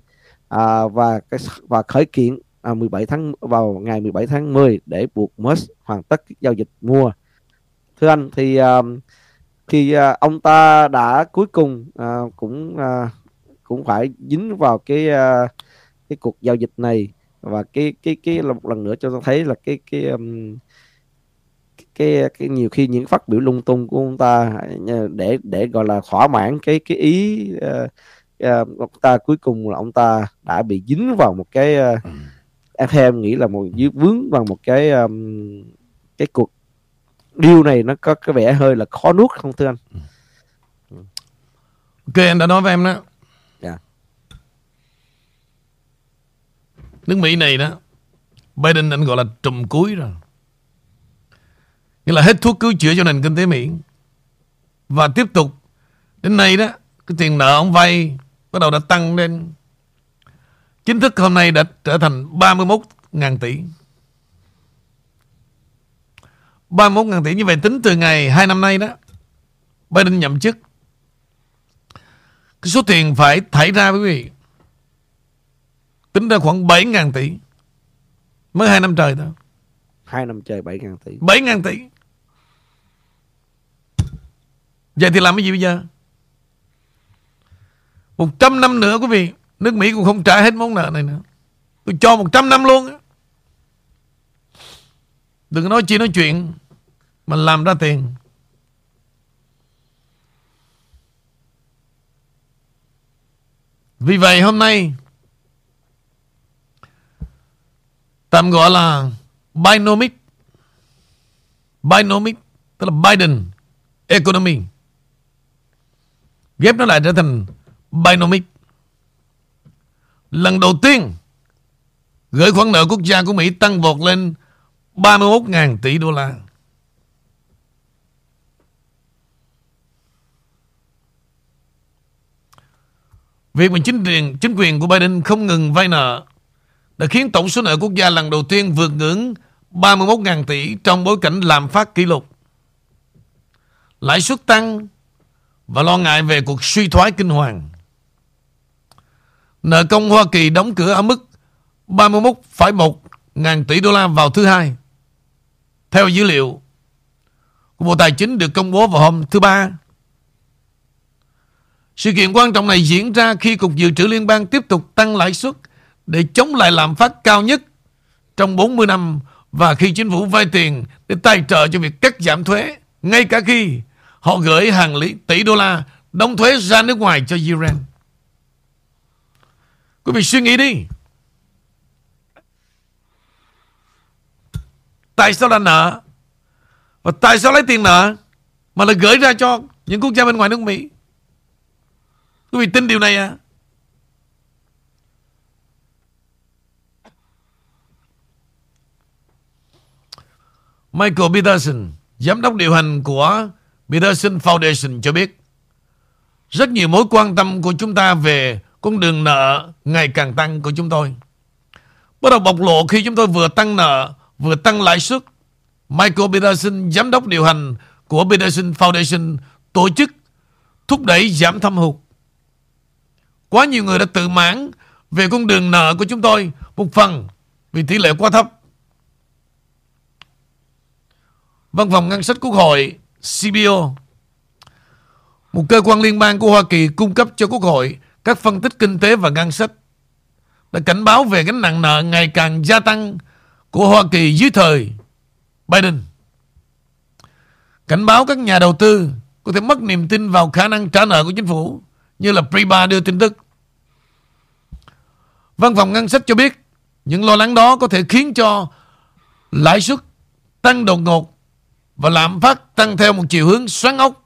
à, và cái và khởi kiện à, 17 tháng vào ngày 17 tháng 10 để buộc Musk hoàn tất giao dịch mua. Thưa anh thì à, khi à, ông ta đã cuối cùng à, cũng à, cũng phải dính vào cái à, cái cuộc giao dịch này và cái cái cái là một lần nữa cho tôi thấy là cái cái um, cái cái nhiều khi những phát biểu lung tung của ông ta để để gọi là thỏa mãn cái cái ý uh, uh, ông ta cuối cùng là ông ta đã bị dính vào một cái uh, em em nghĩ là một vướng vào một cái um, cái cuộc điều này nó có cái vẻ hơi là khó nuốt không thưa anh? Ok anh đã nói với em đó dạ nước Mỹ này đó Biden anh gọi là trùm cuối rồi Nghĩa là hết thuốc cứu chữa cho nền kinh tế Mỹ. Và tiếp tục đến nay đó, cái tiền nợ ông vay bắt đầu đã tăng lên. Chính thức hôm nay đã trở thành 31 ngàn tỷ. 31 ngàn tỷ như vậy tính từ ngày 2 năm nay đó Biden nhậm chức Cái số tiền phải thải ra quý vị Tính ra khoảng 7 ngàn tỷ. Mới 2 năm trời thôi. 2 năm trời 7 ngàn tỷ. 7 ngàn tỷ. Vậy thì làm cái gì bây giờ? 100 năm nữa quý vị Nước Mỹ cũng không trả hết món nợ này nữa. Tôi cho 100 năm luôn Đừng nói chỉ nói chuyện Mà làm ra tiền. Vì vậy hôm nay Tạm gọi là Binomic. Binomic Tức là Biden Economy. Ghép nó lại trở thành Binomic. Lần đầu tiên Gửi khoản nợ quốc gia của Mỹ tăng vọt lên 31.000 tỷ đô la. Việc mà chính quyền, chính quyền của Biden không ngừng vay nợ đã khiến tổng số nợ quốc gia lần đầu tiên vượt ngưỡng 31.000 tỷ trong bối cảnh làm phát kỷ lục. Lãi suất tăng và lo ngại về cuộc suy thoái kinh hoàng. Nợ công Hoa Kỳ đóng cửa ở mức 31,1 ngàn tỷ đô la vào thứ hai. Theo dữ liệu của Bộ Tài chính được công bố vào hôm thứ ba. Sự kiện quan trọng này diễn ra khi Cục Dự trữ Liên bang tiếp tục tăng lãi suất để chống lại lạm phát cao nhất trong 40 năm và khi chính phủ vay tiền để tài trợ cho việc cắt giảm thuế, ngay cả khi họ gửi hàng lý, tỷ đô la đóng thuế ra nước ngoài cho Iran. Quý vị suy nghĩ đi. Tại sao là nợ Và tại sao lấy tiền nợ Mà lại gửi ra cho những quốc gia bên ngoài nước Mỹ Quý vị tin điều này à Michael Peterson Giám đốc điều hành của Peterson Foundation cho biết Rất nhiều mối quan tâm của chúng ta về con đường nợ ngày càng tăng của chúng tôi Bắt đầu bộc lộ khi chúng tôi vừa tăng nợ vừa tăng lãi suất. Michael Peterson, giám đốc điều hành của Peterson Foundation, tổ chức thúc đẩy giảm thâm hụt. Quá nhiều người đã tự mãn về con đường nợ của chúng tôi, một phần vì tỷ lệ quá thấp. Văn phòng ngân sách quốc hội CBO, một cơ quan liên bang của Hoa Kỳ cung cấp cho quốc hội các phân tích kinh tế và ngân sách, đã cảnh báo về gánh nặng nợ ngày càng gia tăng của Hoa Kỳ dưới thời Biden. Cảnh báo các nhà đầu tư có thể mất niềm tin vào khả năng trả nợ của chính phủ như là Priba đưa tin tức. Văn phòng ngân sách cho biết những lo lắng đó có thể khiến cho lãi suất tăng đột ngột và lạm phát tăng theo một chiều hướng xoắn ốc.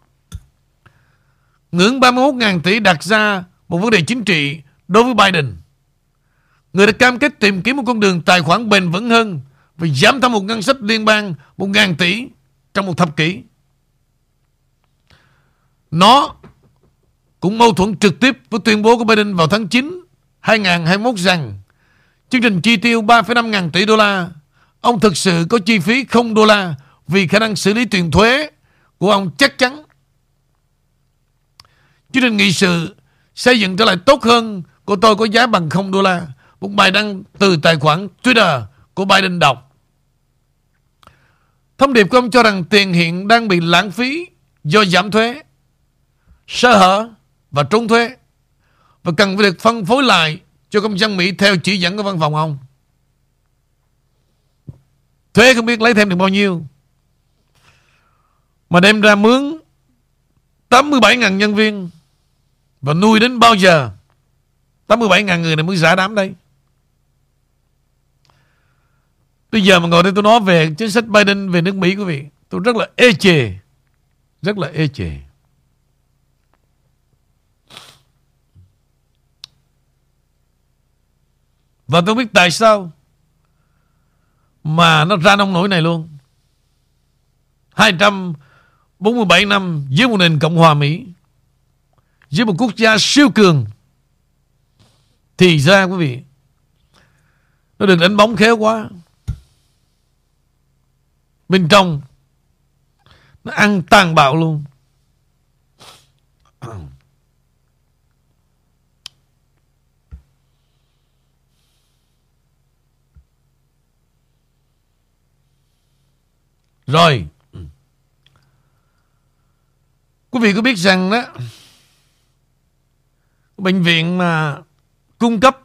Ngưỡng 31.000 tỷ đặt ra một vấn đề chính trị đối với Biden. Người đã cam kết tìm kiếm một con đường tài khoản bền vững hơn và giảm thâm một ngân sách liên bang 1.000 tỷ trong một thập kỷ. Nó cũng mâu thuẫn trực tiếp với tuyên bố của Biden vào tháng 9 2021 rằng chương trình chi tiêu 3,5 ngàn tỷ đô la ông thực sự có chi phí không đô la vì khả năng xử lý tiền thuế của ông chắc chắn. Chương trình nghị sự xây dựng trở lại tốt hơn của tôi có giá bằng không đô la một bài đăng từ tài khoản Twitter của Biden đọc. Thông điệp của ông cho rằng tiền hiện đang bị lãng phí do giảm thuế, sơ hở và trốn thuế và cần phải được phân phối lại cho công dân Mỹ theo chỉ dẫn của văn phòng ông. Thuế không biết lấy thêm được bao nhiêu mà đem ra mướn 87.000 nhân viên và nuôi đến bao giờ 87.000 người này mới giả đám đây Bây giờ mà ngồi đây tôi nói về chính sách Biden về nước Mỹ, quý vị. Tôi rất là ê chề. Rất là ê chề. Và tôi biết tại sao mà nó ra nông nổi này luôn. 200 247 năm dưới một nền Cộng hòa Mỹ. Dưới một quốc gia siêu cường. Thì ra quý vị, nó được đánh bóng khéo quá. Bên trong, nó ăn tàn bạo luôn. Rồi Quý vị có biết rằng đó Bệnh viện mà Cung cấp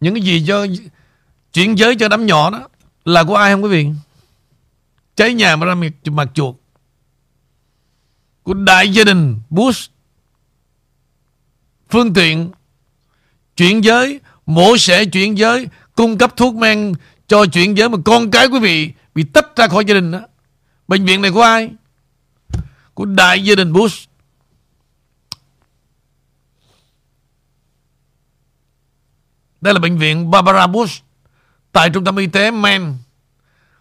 Những cái gì cho Chuyển giới cho đám nhỏ đó Là của ai không quý vị Cháy nhà mà ra mặt, mặt chuột Của đại gia đình Bush Phương tiện Chuyển giới Mổ sẽ chuyển giới Cung cấp thuốc men cho chuyển giới mà con cái quý vị bị tách ra khỏi gia đình đó. Bệnh viện này của ai? Của đại gia đình Bush. Đây là bệnh viện Barbara Bush tại trung tâm y tế Maine.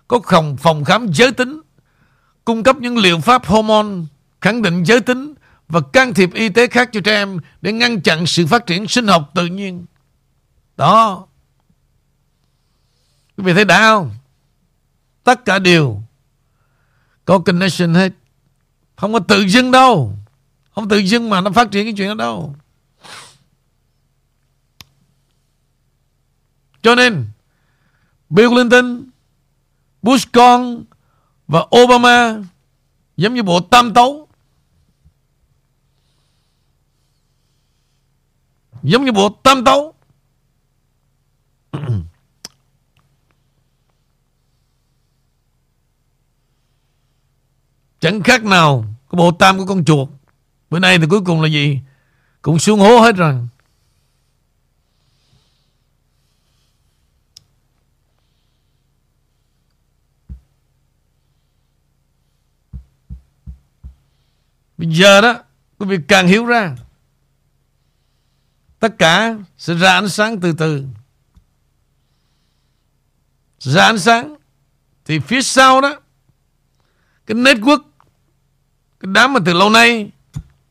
Có phòng, phòng khám giới tính, cung cấp những liệu pháp hormone, khẳng định giới tính và can thiệp y tế khác cho trẻ em để ngăn chặn sự phát triển sinh học tự nhiên. Đó. Quý vị thấy đã không? Tất cả đều có connection hết. Không có tự dưng đâu. Không tự dưng mà nó phát triển cái chuyện đó đâu. Cho nên Bill Clinton, Bush con và Obama giống như bộ tam tấu. Giống như bộ tam tấu. Chẳng khác nào cái bộ tam của con chuột. Bữa nay thì cuối cùng là gì? Cũng xuống hố hết rồi. Bây giờ đó, Quý vị càng hiểu ra, Tất cả sẽ ra ánh sáng từ từ. Ra ánh sáng, Thì phía sau đó, Cái network cái đám mà từ lâu nay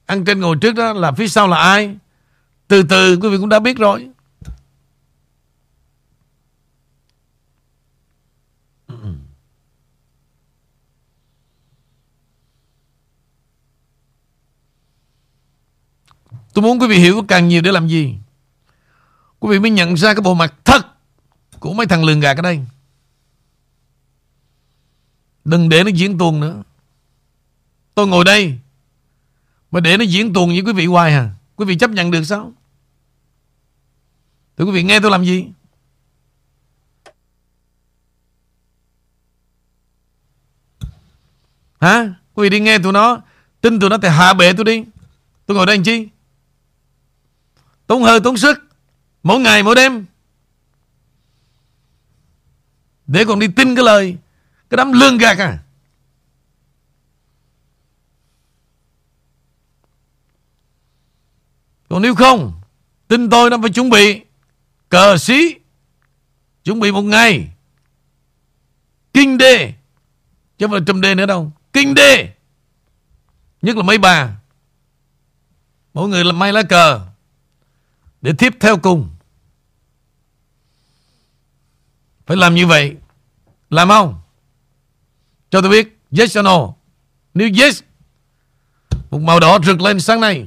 ăn trên ngồi trước đó là phía sau là ai? Từ từ, quý vị cũng đã biết rồi. Tôi muốn quý vị hiểu càng nhiều để làm gì. Quý vị mới nhận ra cái bộ mặt thật Của mấy thằng lường gạt ở đây. Đừng để nó diễn tuồng nữa. Tôi ngồi đây Mà để nó diễn tuồng với quý vị hoài hả Quý vị chấp nhận được sao? Thưa quý vị, nghe tôi làm gì? Hả? Quý vị đi nghe tụi nó. Tin tụi nó thì hạ bệ tôi đi. Tôi ngồi đây làm chi? Tốn hơi, tốn sức. Mỗi ngày, mỗi đêm. Để còn đi tin cái lời. Cái đám lương gạt à. Còn nếu không, Tin tôi nó phải chuẩn bị Cờ xí, Chuẩn bị một ngày. Kinh đê, Chứ không phải trùm đê nữa đâu. Kinh đê, Nhất là mấy bà. Mỗi người làm may lá cờ Để tiếp theo cùng. Phải làm như vậy. Làm không? Cho tôi biết, Yes or no. Nếu yes, Một màu đỏ rực lên sáng nay.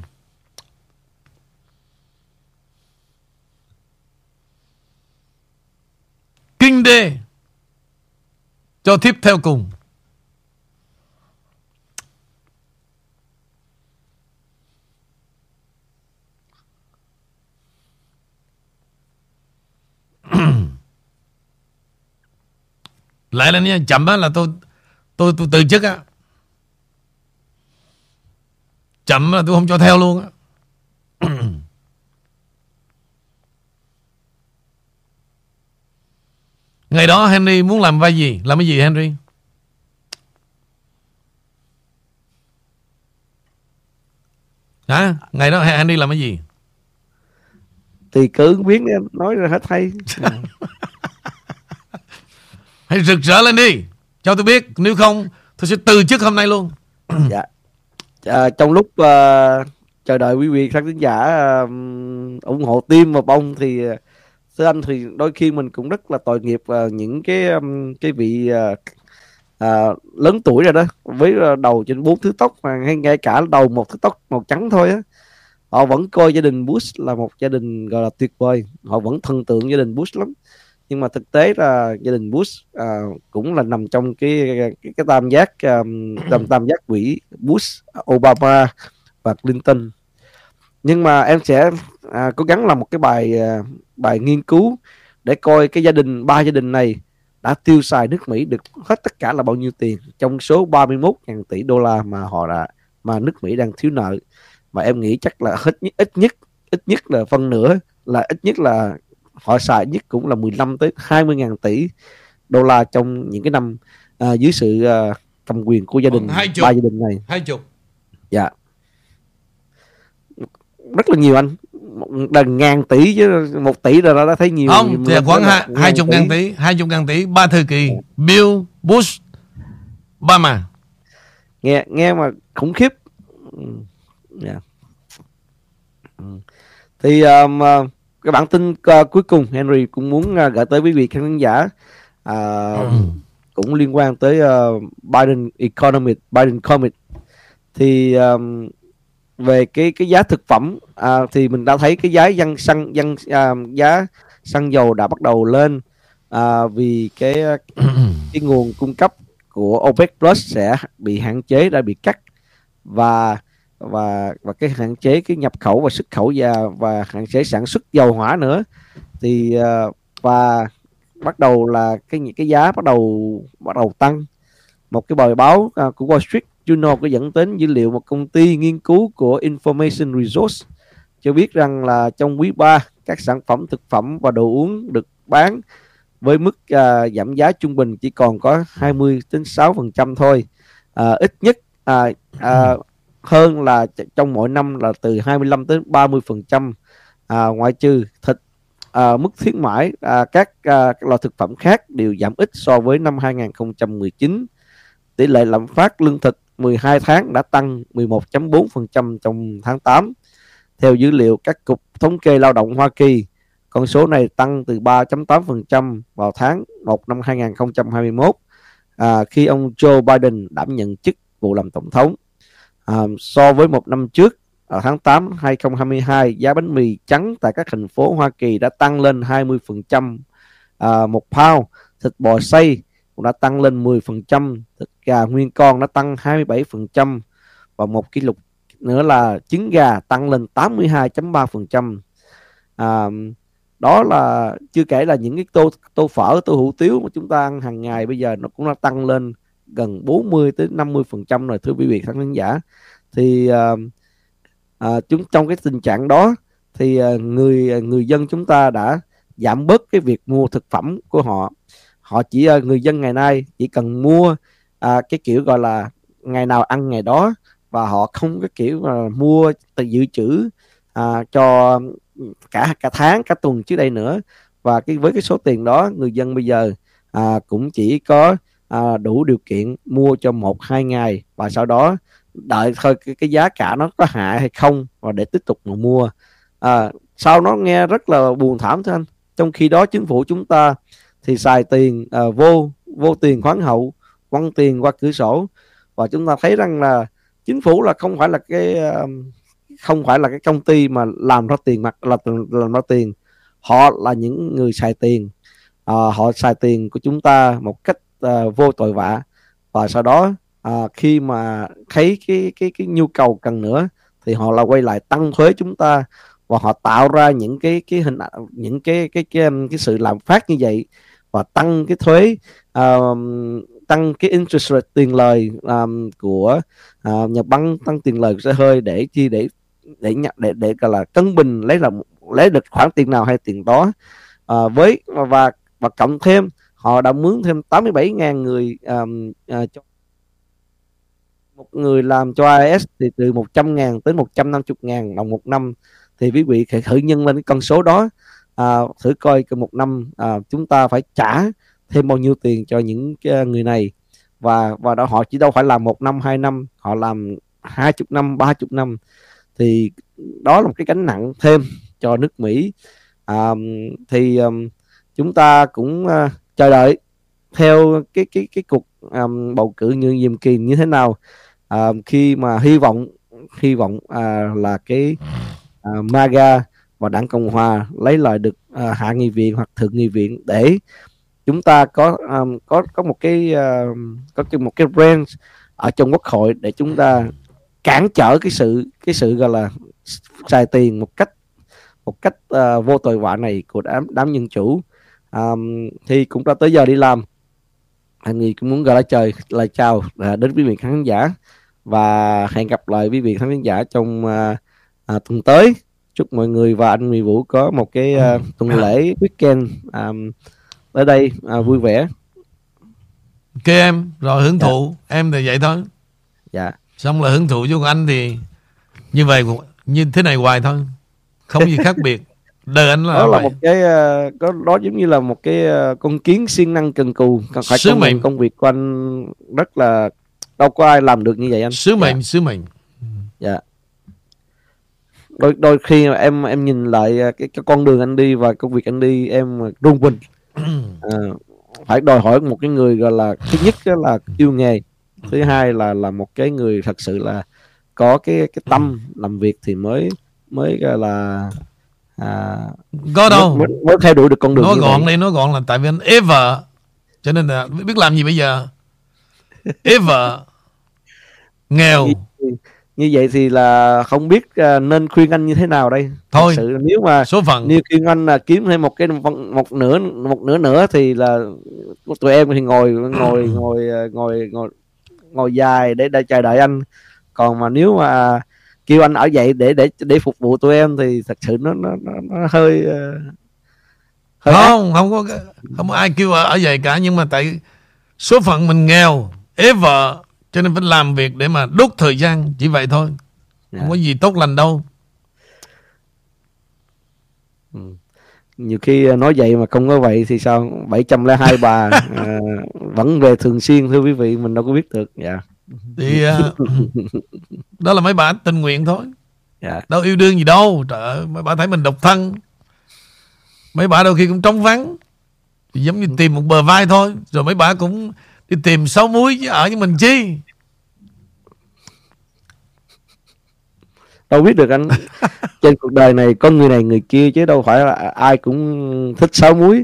Kinh đê cho tiếp theo cùng. lại là nha, chậm á là tôi tôi tôi từ chức á chậm là tôi không cho theo luôn á Ngày đó Henry muốn làm vai gì? Làm cái gì Henry? Hả? Ngày đó Henry làm cái gì? Thì cứ biến em nói ra hết hay. Hãy rực rỡ lên đi. Cho tôi biết. Nếu không tôi sẽ từ chức hôm nay luôn dạ à, trong lúc uh, chờ đợi quý vị khán giả uh, ủng hộ tim và bông thì thưa anh thì đôi khi mình cũng rất là tội nghiệp uh, những cái um, cái vị uh, uh, lớn tuổi rồi đó với đầu trên bốn thứ tóc mà hay ngay cả đầu một thứ tóc màu trắng thôi á. Họ vẫn coi gia đình Bush là một gia đình gọi là tuyệt vời. Họ vẫn thần tượng gia đình Bush lắm. Nhưng mà thực tế là gia đình Bush à, cũng là nằm trong cái cái, cái tam giác um, tam tam giác quỹ Bush, Obama và Clinton nhưng mà em sẽ à, cố gắng làm một cái bài à, bài nghiên cứu để coi cái gia đình ba gia đình này đã tiêu xài nước Mỹ được hết tất cả là bao nhiêu tiền trong số 31.000 tỷ đô la mà họ đã mà nước Mỹ đang thiếu nợ. Mà em nghĩ chắc là hết ít nhất ít nhất là phân nửa là ít nhất là họ xài nhất cũng là 15 tới 20 ngàn tỷ đô la trong những cái năm à, dưới sự à, cầm quyền của gia đình ba gia đình này. Hai chục. Dạ rất là nhiều anh đần ngàn tỷ chứ một tỷ rồi đã thấy nhiều không thì khoảng hai hai chục ngàn tỷ hai chục ngàn tỷ ba thời kỳ Bill Bush Obama nghe nghe mà khủng khiếp yeah. Ừ. thì um, cái bản tin uh, cuối cùng Henry cũng muốn uh, gửi tới quý vị khán giả uh, ừ. cũng liên quan tới uh, Biden economy Biden commit thì um, về cái cái giá thực phẩm à, thì mình đã thấy cái giá dân xăng dân à, giá xăng dầu đã bắt đầu lên. À, vì cái cái nguồn cung cấp của OPEC Plus sẽ bị hạn chế đã bị cắt. Và và và cái hạn chế cái nhập khẩu và xuất khẩu và và hạn chế sản xuất dầu hỏa nữa. Thì uh, và bắt đầu là cái cái giá bắt đầu bắt đầu tăng. Một cái bài báo uh, của Wall Street Journal có dẫn đến dữ liệu một công ty nghiên cứu của Information Resource cho biết rằng là trong quý 3 các sản phẩm thực phẩm và đồ uống được bán với mức uh, giảm giá trung bình chỉ còn có 20 đến 6 phần trăm thôi. Uh, ít nhất uh, uh, hơn là trong mỗi năm là từ 25 đến 30 phần trăm à, ngoại trừ thịt. À, mức khuyến mãi à, các, à, các loại thực phẩm khác đều giảm ít so với năm 2019 tỷ lệ lạm phát lương thực 12 tháng đã tăng 11.4% trong tháng 8 theo dữ liệu các cục thống kê lao động Hoa Kỳ con số này tăng từ 3.8% vào tháng 1 năm 2021 à, khi ông Joe Biden đảm nhận chức vụ làm tổng thống. À, so với một năm trước ở tháng 8 2022 giá bánh mì trắng tại các thành phố Hoa Kỳ đã tăng lên 20% à, một pound. Thịt bò xay cũng đã tăng lên 10% thịt gà nguyên con đã tăng 27% và một kỷ lục nữa là trứng gà tăng lên 82.3% à, đó là chưa kể là những cái tô tô phở tô hủ tiếu mà chúng ta ăn hàng ngày bây giờ nó cũng đã tăng lên gần 40 tới 50% rồi thưa quý vị khán giả. Thì à, à, chúng trong cái tình trạng đó thì à, người à, người dân chúng ta đã giảm bớt cái việc mua thực phẩm của họ họ chỉ ờ, người dân ngày nay chỉ cần mua à, cái kiểu gọi là ngày nào ăn ngày đó và họ không cái kiểu mà mua từ dự trữ à, cho cả cả tháng cả tuần trước đây nữa. Và cái với cái số tiền đó người dân bây giờ à, cũng chỉ có à, đủ điều kiện mua cho một hai ngày và sau đó đợi thôi cái, cái giá cả nó có hạ hay không và để tiếp tục mà mua. À, sau nó nghe rất là buồn thảm thôi anh. Trong khi đó chính phủ chúng ta thì xài tiền uh, vô vô tiền khoáng hậu quăng tiền qua cửa sổ. Và chúng ta thấy rằng là chính phủ là không phải là cái ờ, không phải là cái công ty mà làm ra tiền mặt là làm ra tiền. Họ là những người xài tiền. Uh, họ xài tiền của chúng ta một cách uh, vô tội vạ. Và sau đó uh, khi mà thấy cái cái cái nhu cầu cần nữa thì họ là quay lại tăng thuế chúng ta. Và họ tạo ra những cái cái hình những cái cái cái cái, cái sự làm phát như vậy và tăng cái thuế uh, tăng cái interest rate tiền lời um, của uh, nhà băng tăng tiền lời của xe hơi để chi để để để để, để gọi là cân bình lấy là lấy được khoản tiền nào hay tiền đó. Uh, với và và cộng thêm họ đã mướn thêm 87.000 người um, uh, cho một người làm cho IS thì từ 100.000 tới 150.000 đồng một năm. Thì quý vị phải thử nhân lên cái con số đó à, thử coi một năm à, chúng ta phải trả thêm bao nhiêu tiền cho những cái người này. Và và đó họ chỉ đâu phải làm một năm hai năm họ làm hai chục năm ba chục năm. Thì đó là một cái gánh nặng thêm cho nước Mỹ. À, thì um, chúng ta cũng uh, chờ đợi theo cái cái cái cuộc um, bầu cử như nhiệm kỳ như thế nào. Uh, khi mà hy vọng hy vọng uh, là cái uh, MAGA và đảng Cộng hòa lấy lại được uh, hạ nghị viện hoặc thượng nghị viện để chúng ta có um, có có một cái uh, có một cái branch ở trong quốc hội để chúng ta cản trở cái sự cái sự gọi là xài tiền một cách một cách uh, vô tội vạ này của đám đám nhân chủ. Um, thì cũng đã tới giờ đi làm. Anh nghĩ cũng muốn gọi là trời lời chào uh, đến quý vị khán giả và hẹn gặp lại quý vị khán giả trong uh, uh, tuần tới chúc mọi người và anh Nguyễn Vũ có một cái uh, tuần lễ weekend um, ở đây uh, vui vẻ. Ok em rồi hưởng dạ. thụ em thì vậy thôi. Dạ. Xong là hưởng thụ với anh thì như vậy như thế này hoài thôi. Không gì khác biệt. Đời anh là đó là vậy. một cái có đó giống như là một cái con kiến siêng năng cần cù. Phải sứ mệnh. công việc của anh rất là đâu có ai làm được như vậy anh. Sứ mệnh dạ. sứ mệnh. Dạ đôi đôi khi em em nhìn lại ờ, cái, cái con đường anh đi và công việc anh đi em rung mình. À, phải đòi hỏi một cái người gọi là thứ nhất là yêu nghề thứ hai là là một cái người thật sự là có cái cái tâm làm việc thì mới mới gọi là à, có đâu. mới, mới theo đuổi được con đường nói gọn đây nói gọn là tại vì anh vợ cho nên là biết làm gì bây giờ? Vợ nghèo như, như vậy thì là không biết uh, nên khuyên anh như thế nào đây? Thôi Thật sự nếu mà số phận. nếu khuyên anh là kiếm thêm một cái một nửa một nửa nữa thì là tụi em thì ngồi ngồi ngồi ngồi ngồi ngồi dài để để chờ đợi anh. Còn mà nếu mà kêu anh ở dậy để để để phục vụ tụi em thì thật sự nó nó nó, nó hơi, uh, hơi không ác. không có không có ai kêu ở, ở dậy cả nhưng mà tại số phận mình nghèo ế vợ cho nên phải làm việc để mà đốt thời gian chỉ vậy thôi. Không dạ. có gì tốt lành đâu. Ừ. nhiều khi nói vậy mà không có vậy thì sao? 702 bà à, vẫn về thường xuyên thưa quý vị mình đâu có biết được. Dạ. Yeah thì uh, đó là mấy bạn tình nguyện thôi. Dạ. đâu yêu đương gì đâu. Trời ơi mấy bạn thấy mình độc thân. Mấy bạn đôi khi cũng trống vắng. Thì giống như tìm một bờ vai thôi. Rồi mấy bạn cũng đi tìm sáu muối chứ ở với mình chi đâu biết được anh. Trên cuộc đời này có người này người kia chứ đâu phải là ai cũng thích sáu muối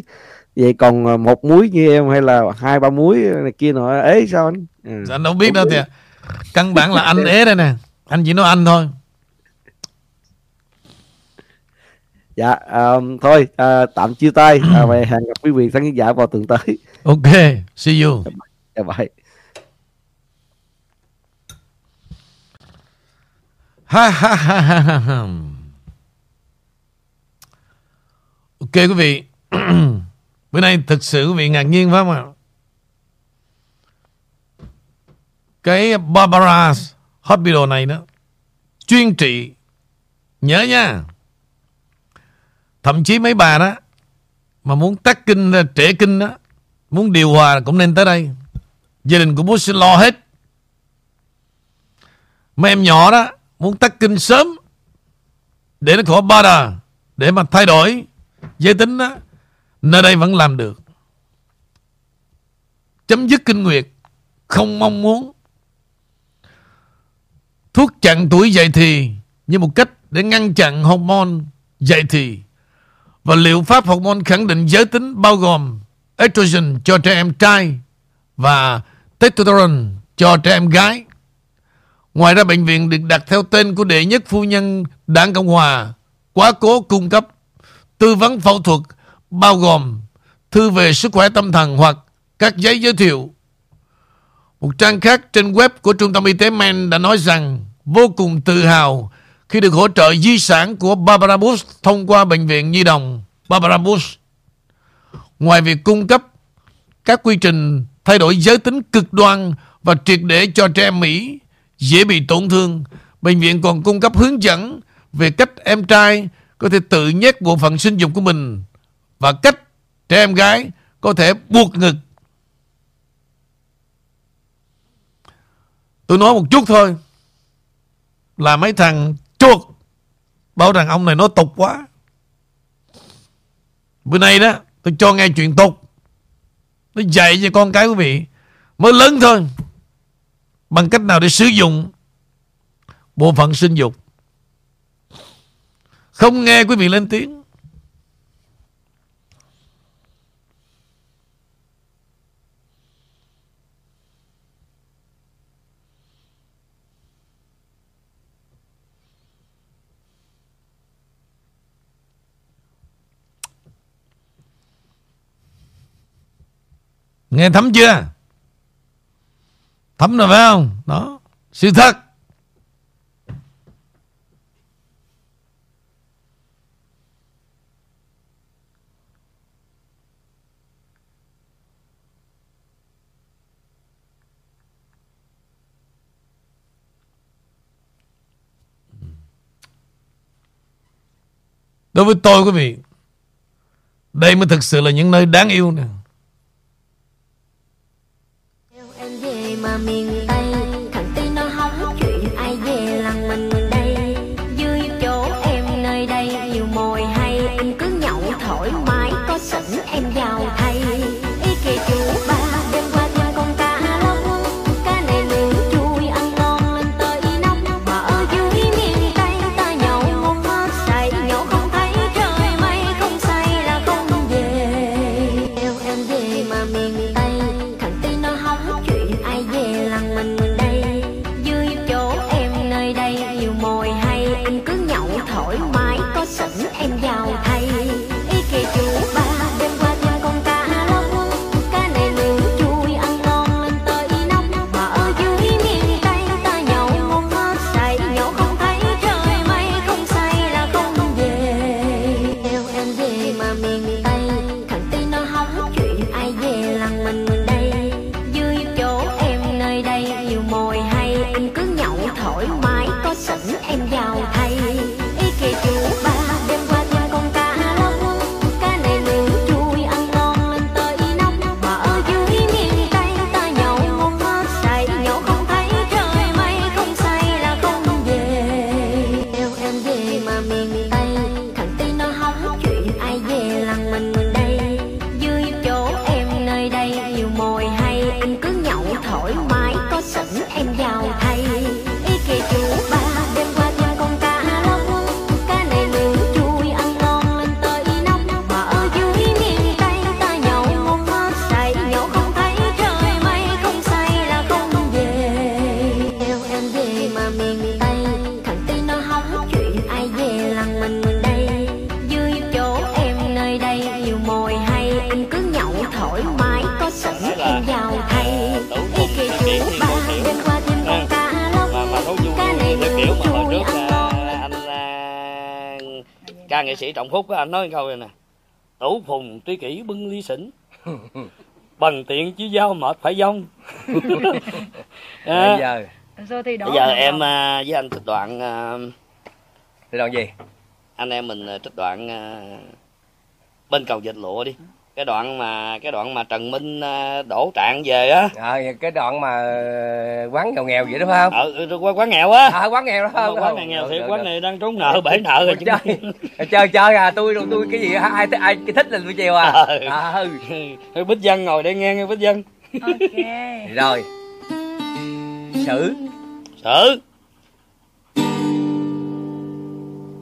vậy còn ờ, một muối như em hay là hai ba muối này kia nọ ế sao anh? Ừ. anh đâu biết đâu thì căn bản là anh ế đây nè. Anh chỉ nói anh thôi. Dạ um, thôi uh, tạm chia tay. Uh, và hẹn gặp quý vị khán giả vào tuần tới. Ok see you. Dạ bye ha ha ha ha ha ok, quý vị. Bữa nay thực sự quý vị ngạc nhiên phải không ạ? Cái Barbara Hospital này đó, chuyên trị, nhớ nha. Thậm chí mấy bà đó, mà muốn tắt kinh, trễ kinh đó, muốn điều hòa cũng nên tới đây. Gia đình của bố sẽ lo hết. Mấy em nhỏ đó muốn tắt kinh sớm, để nó khỏi ba để mà thay đổi giới tính đó Nơi đây vẫn làm được. Chấm dứt kinh nguyệt, Không mong muốn. Thuốc chặn tuổi dậy thì Như một cách để ngăn chặn hormone dậy thì. Và liệu pháp hormone khẳng định giới tính Bao gồm estrogen cho trẻ em trai Và testosterone cho trẻ em gái? Ngoài ra bệnh viện được đặt theo tên của đệ nhất phu nhân Đảng Cộng Hòa quá cố cung cấp tư vấn phẫu thuật, bao gồm thư về sức khỏe tâm thần hoặc các giấy giới thiệu. Một trang khác trên web của Trung tâm Y tế men đã nói rằng vô cùng tự hào khi được hỗ trợ di sản của Barbara Bush thông qua Bệnh viện Nhi đồng Barbara Bush. Ngoài việc cung cấp các quy trình thay đổi giới tính cực đoan và triệt để cho trẻ em Mỹ dễ bị tổn thương, bệnh viện còn cung cấp hướng dẫn về cách em trai có thể tự nhét bộ phận sinh dục của mình và cách trẻ em gái có thể buộc ngực. Tôi nói một chút thôi Là mấy thằng chuột Bảo rằng ông này nói tục quá. Bữa nay đó Tôi cho nghe chuyện tục. Nó dạy cho con cái quý vị Mới lớn thôi. Bằng cách nào để sử dụng Bộ phận sinh dục Không nghe quý vị lên tiếng Nghe thấm chưa? Thấm rồi phải không? Đó. Sự thật. Đối với tôi, quý vị, Đây mới thực sự là những nơi đáng yêu nè trọng phúc á, anh nói câu này nè. Tủ phùng tuy kỷ bưng ly xỉn bằng tiện chứ giao mệt phải dông. Bây à, giờ thi đó bây giờ em à, với anh trích đoạn à, thì đoạn gì? anh em mình trích đoạn à, bên cầu dịch lụa đi cái đoạn mà cái đoạn mà trần minh à, đổ trạng về á. À, cái đoạn mà quán nghèo nghèo vậy đúng không? Ở ở quán, quán nghèo á. À, quán nghèo đó không quán này nghèo thì quán này đang trốn nợ bể nợ rồi chứ. chơi chơi chơi à tôi tôi cái gì ai ai, thích là tôi chiều à. Ừ. à, ừ. bích dân ngồi đây nghe nghe bích dân Ok. Rồi. Xử Sự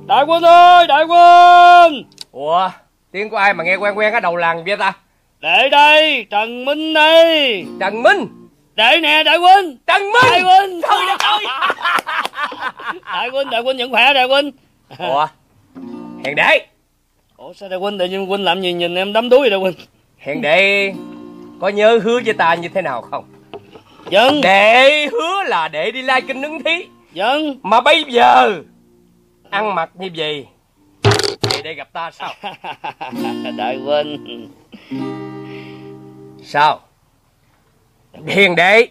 Đại quân ơi Đại quân! Ủa tiếng của ai mà nghe quen quen ở đầu làng vậy ta Để đây Trần Minh đây trần minh? Để nè Đại quân trần Đại minh quân trời đất ơi. Đại quân Đại quân vẫn khỏe Đại quân ủa? Hèn đệ. Ủa sao Đại quân Tự nhiên quân làm gì nhìn em đắm đuối vậy Đại quân hèn đệ có nhớ hứa với ta như thế nào không? Dân đệ hứa là đệ đi lai kinh ứng thí. Dân mà bây giờ ăn mặc như vậy về đây gặp ta sao? Đại quân sao? Hiền đệ